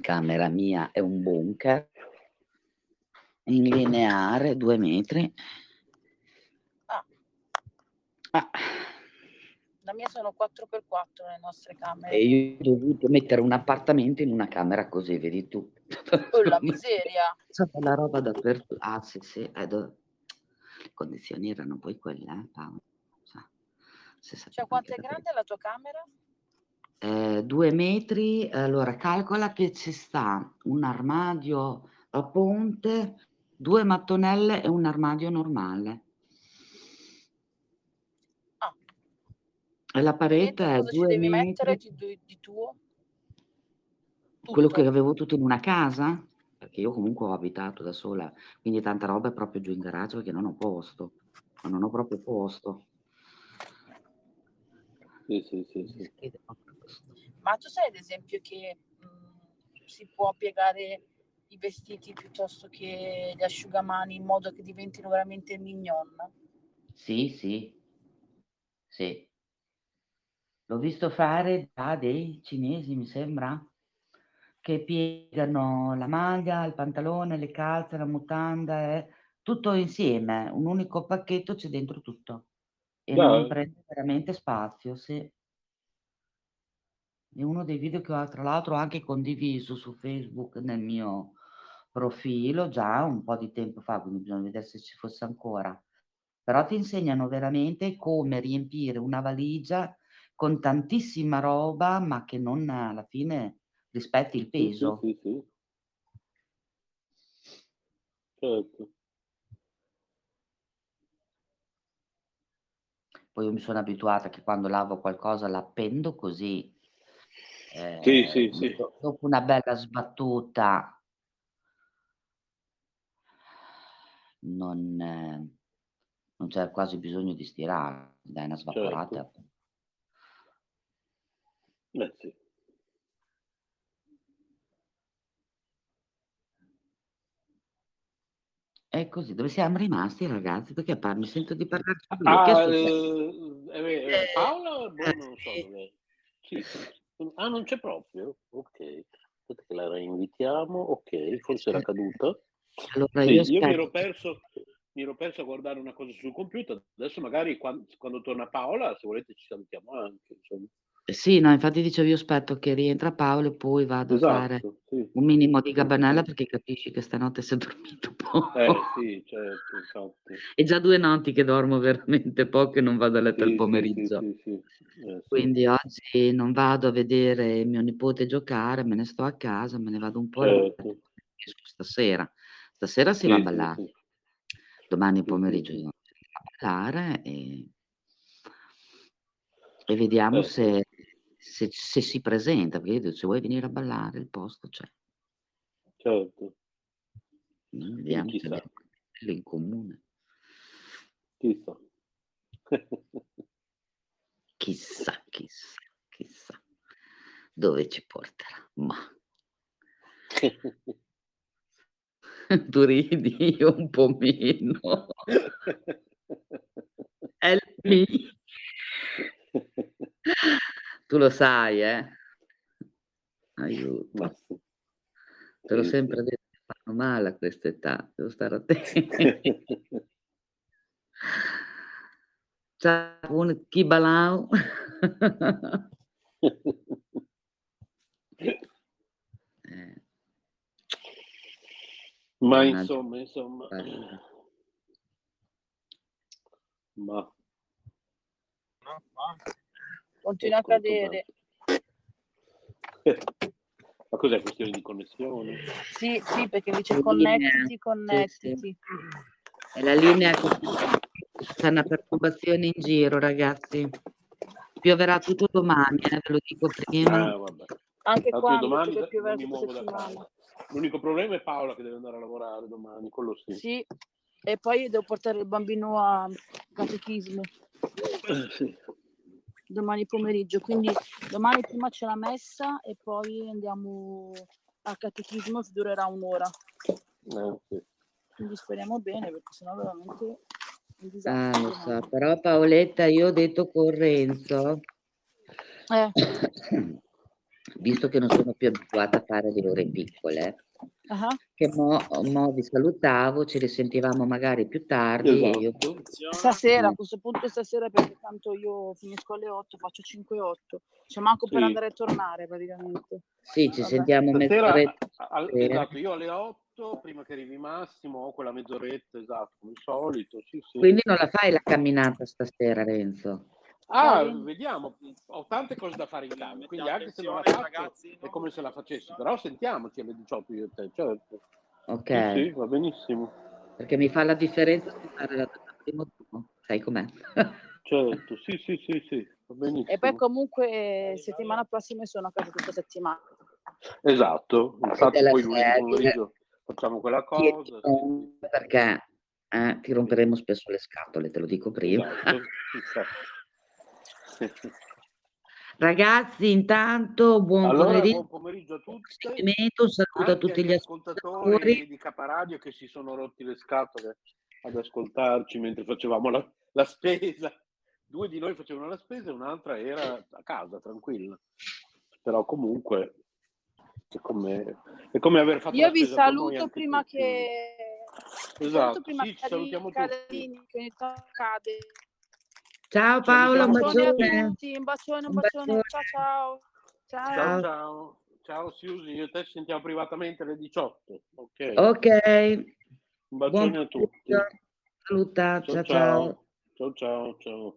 Camera mia è un bunker in lineare, due metri. Ah. Ah. La mia sono 4x4 le nostre camere. E io ho dovuto mettere un appartamento in una camera così, vedi tu. Oh, la miseria. C'è la roba dappertutto. Ah, sì, sì. Eh, do... Le condizioni erano poi quelle, eh, Paolo. Cioè, quanto è grande la tua camera? Eh, due metri. Allora, calcola che ci sta un armadio a ponte Due mattonelle e un armadio normale. Ah. E la parete è cosa ci devi mettere di, di tuo? Tutto. Quello che avevo tutto in una casa? Perché io comunque ho abitato da sola, quindi tanta roba è proprio giù in garage perché non ho posto. Ma non ho proprio posto. Sì, sì, sì, sì. Ma tu sai ad esempio che mh, mm, si può piegare i vestiti piuttosto che gli asciugamani in modo che diventino veramente mignon? Sì, sì, sì. L'ho visto fare da dei cinesi, mi sembra, che piegano la maglia, il pantalone, le calze, la mutanda, eh, tutto insieme, un unico pacchetto c'è dentro tutto e Dai. non prende veramente spazio, sì. È uno dei video che ho tra l'altro anche condiviso su Facebook nel mio profilo già un po' di tempo fa, quindi bisogna vedere se ci fosse ancora. Però ti insegnano veramente come riempire una valigia con tantissima roba, ma che non alla fine rispetti il peso. Sì, sì, sì. Certo. Poi io mi sono abituata che quando lavo qualcosa l'appendo così. Eh, sì, sì, sì. Dopo una bella sbattuta non, eh, non c'è quasi bisogno di stirare, dai una svaporata. Certo. Beh, sì. E così, dove siamo rimasti ragazzi? Perché par- mi sento di parlare su ah, eh, eh, Paola boh, non so dove. Sì. Ah, non c'è proprio? Ok. Aspetta che la reinvitiamo. Ok, forse era caduta. Allora sì, io, io mi, ero perso, mi ero perso a guardare una cosa sul computer, adesso magari quando, quando torna Paola, se volete ci salutiamo anche. Insomma. Sì, no, infatti dicevo io aspetto che rientra Paolo e poi vado esatto, a fare sì. un minimo di gabbanella perché capisci che stanotte si è dormito poco. Eh sì, certo, infatti. È già due notti che dormo veramente poco e non vado a letto sì, il pomeriggio. Sì, eh, Quindi oggi non vado a vedere mio nipote giocare, me ne sto a casa, me ne vado un po' certo. stasera. Stasera si va a ballare. Domani pomeriggio si va a ballare e, e vediamo se, se, se, si presenta, perché io dico, se vuoi venire a ballare il posto c'è. Certo. Vediamo se abbiamo in comune. Chissà. chissà, chissà, chissà dove ci porterà. Ma tu ridi, io un po' meno. Help me. Tu lo sai, eh? Aiuto. Te l'ho sempre detto fanno male a questa età, devo stare attento. Ciao, un kibalau. Ma insomma, insomma. Ma. Continua a cadere. Ma cos'è questione di connessione? Sì, sì, perché dice connettiti, connettiti. Sì, sì. È la linea che c'è una perturbazione in giro, ragazzi. Pioverà tutto domani, eh, ve lo dico prima. Ah, Anche qua domani mi muovo da casa. L'unico problema è Paola che deve andare a lavorare domani, quello sì. Sì. e poi devo portare il bambino a catechismo. Eh, sì. Domani pomeriggio, quindi domani prima c'è la messa e poi andiamo a catechismo, che durerà un'ora. Eh, sì. Quindi speriamo bene perché sennò veramente Ah, lo so, però Paoletta, io ho detto con Renzo, Eh, visto che non sono più abituata a fare le ore piccole, ah, che mo, mo vi salutavo, ci risentivamo magari più tardi e io Esatto. Stasera, a questo punto stasera perché tanto io finisco alle 8, faccio 5-8. C'è manco per Sì. andare e tornare praticamente. sì, ci Vabbè. sentiamo Stasera, mezz'oretta. al- esatto, io alle 8, prima che arrivi Massimo, ho quella mezz'oretta, esatto, come al solito. Sì, sì. Quindi non la fai la camminata stasera, Renzo? Ah, Dai. vediamo, ho tante cose da fare in casa, quindi anche se non la faccio ragazzi, è come se la facessi, però sentiamoci alle 18 io e te, certo. Ok, Sì, sì, va benissimo. perché mi fa la differenza di fare la data primo turno, sai com'è? Certo, sì, sì, sì, sì, va benissimo. E poi comunque eh, settimana prossima sono a casa tutta settimana. Esatto, infatti poi lunedì pomeriggio facciamo quella cosa. conto perché eh, ti romperemo spesso le scatole, te lo dico prima. Esatto, infatti. Ragazzi, intanto buon Allora, pomeriggio. buon pomeriggio a tutti. Saluto a tutti gli ascoltatori di Caparadio che si sono rotti le scatole ad ascoltarci mentre facevamo la, la spesa. Due di noi facevano la spesa e un'altra era a casa, tranquilla. Però comunque è come, è come aver fatto Io la vi spesa per noi saluto prima tutti. che... Esatto, saluto prima sì, che ci salutiamo tutti. che. Ciao Paola, un bacione a bacione. tutti, un bacione, un Un bacione. bacione. Ciao ciao. Ciao. Ciao ciao. Ciao Siusi, io e te ci sentiamo privatamente alle 18. Ok. Ok, Un buon bacione a tutti. Saluta, ciao ciao. ciao. Ciao ciao ciao.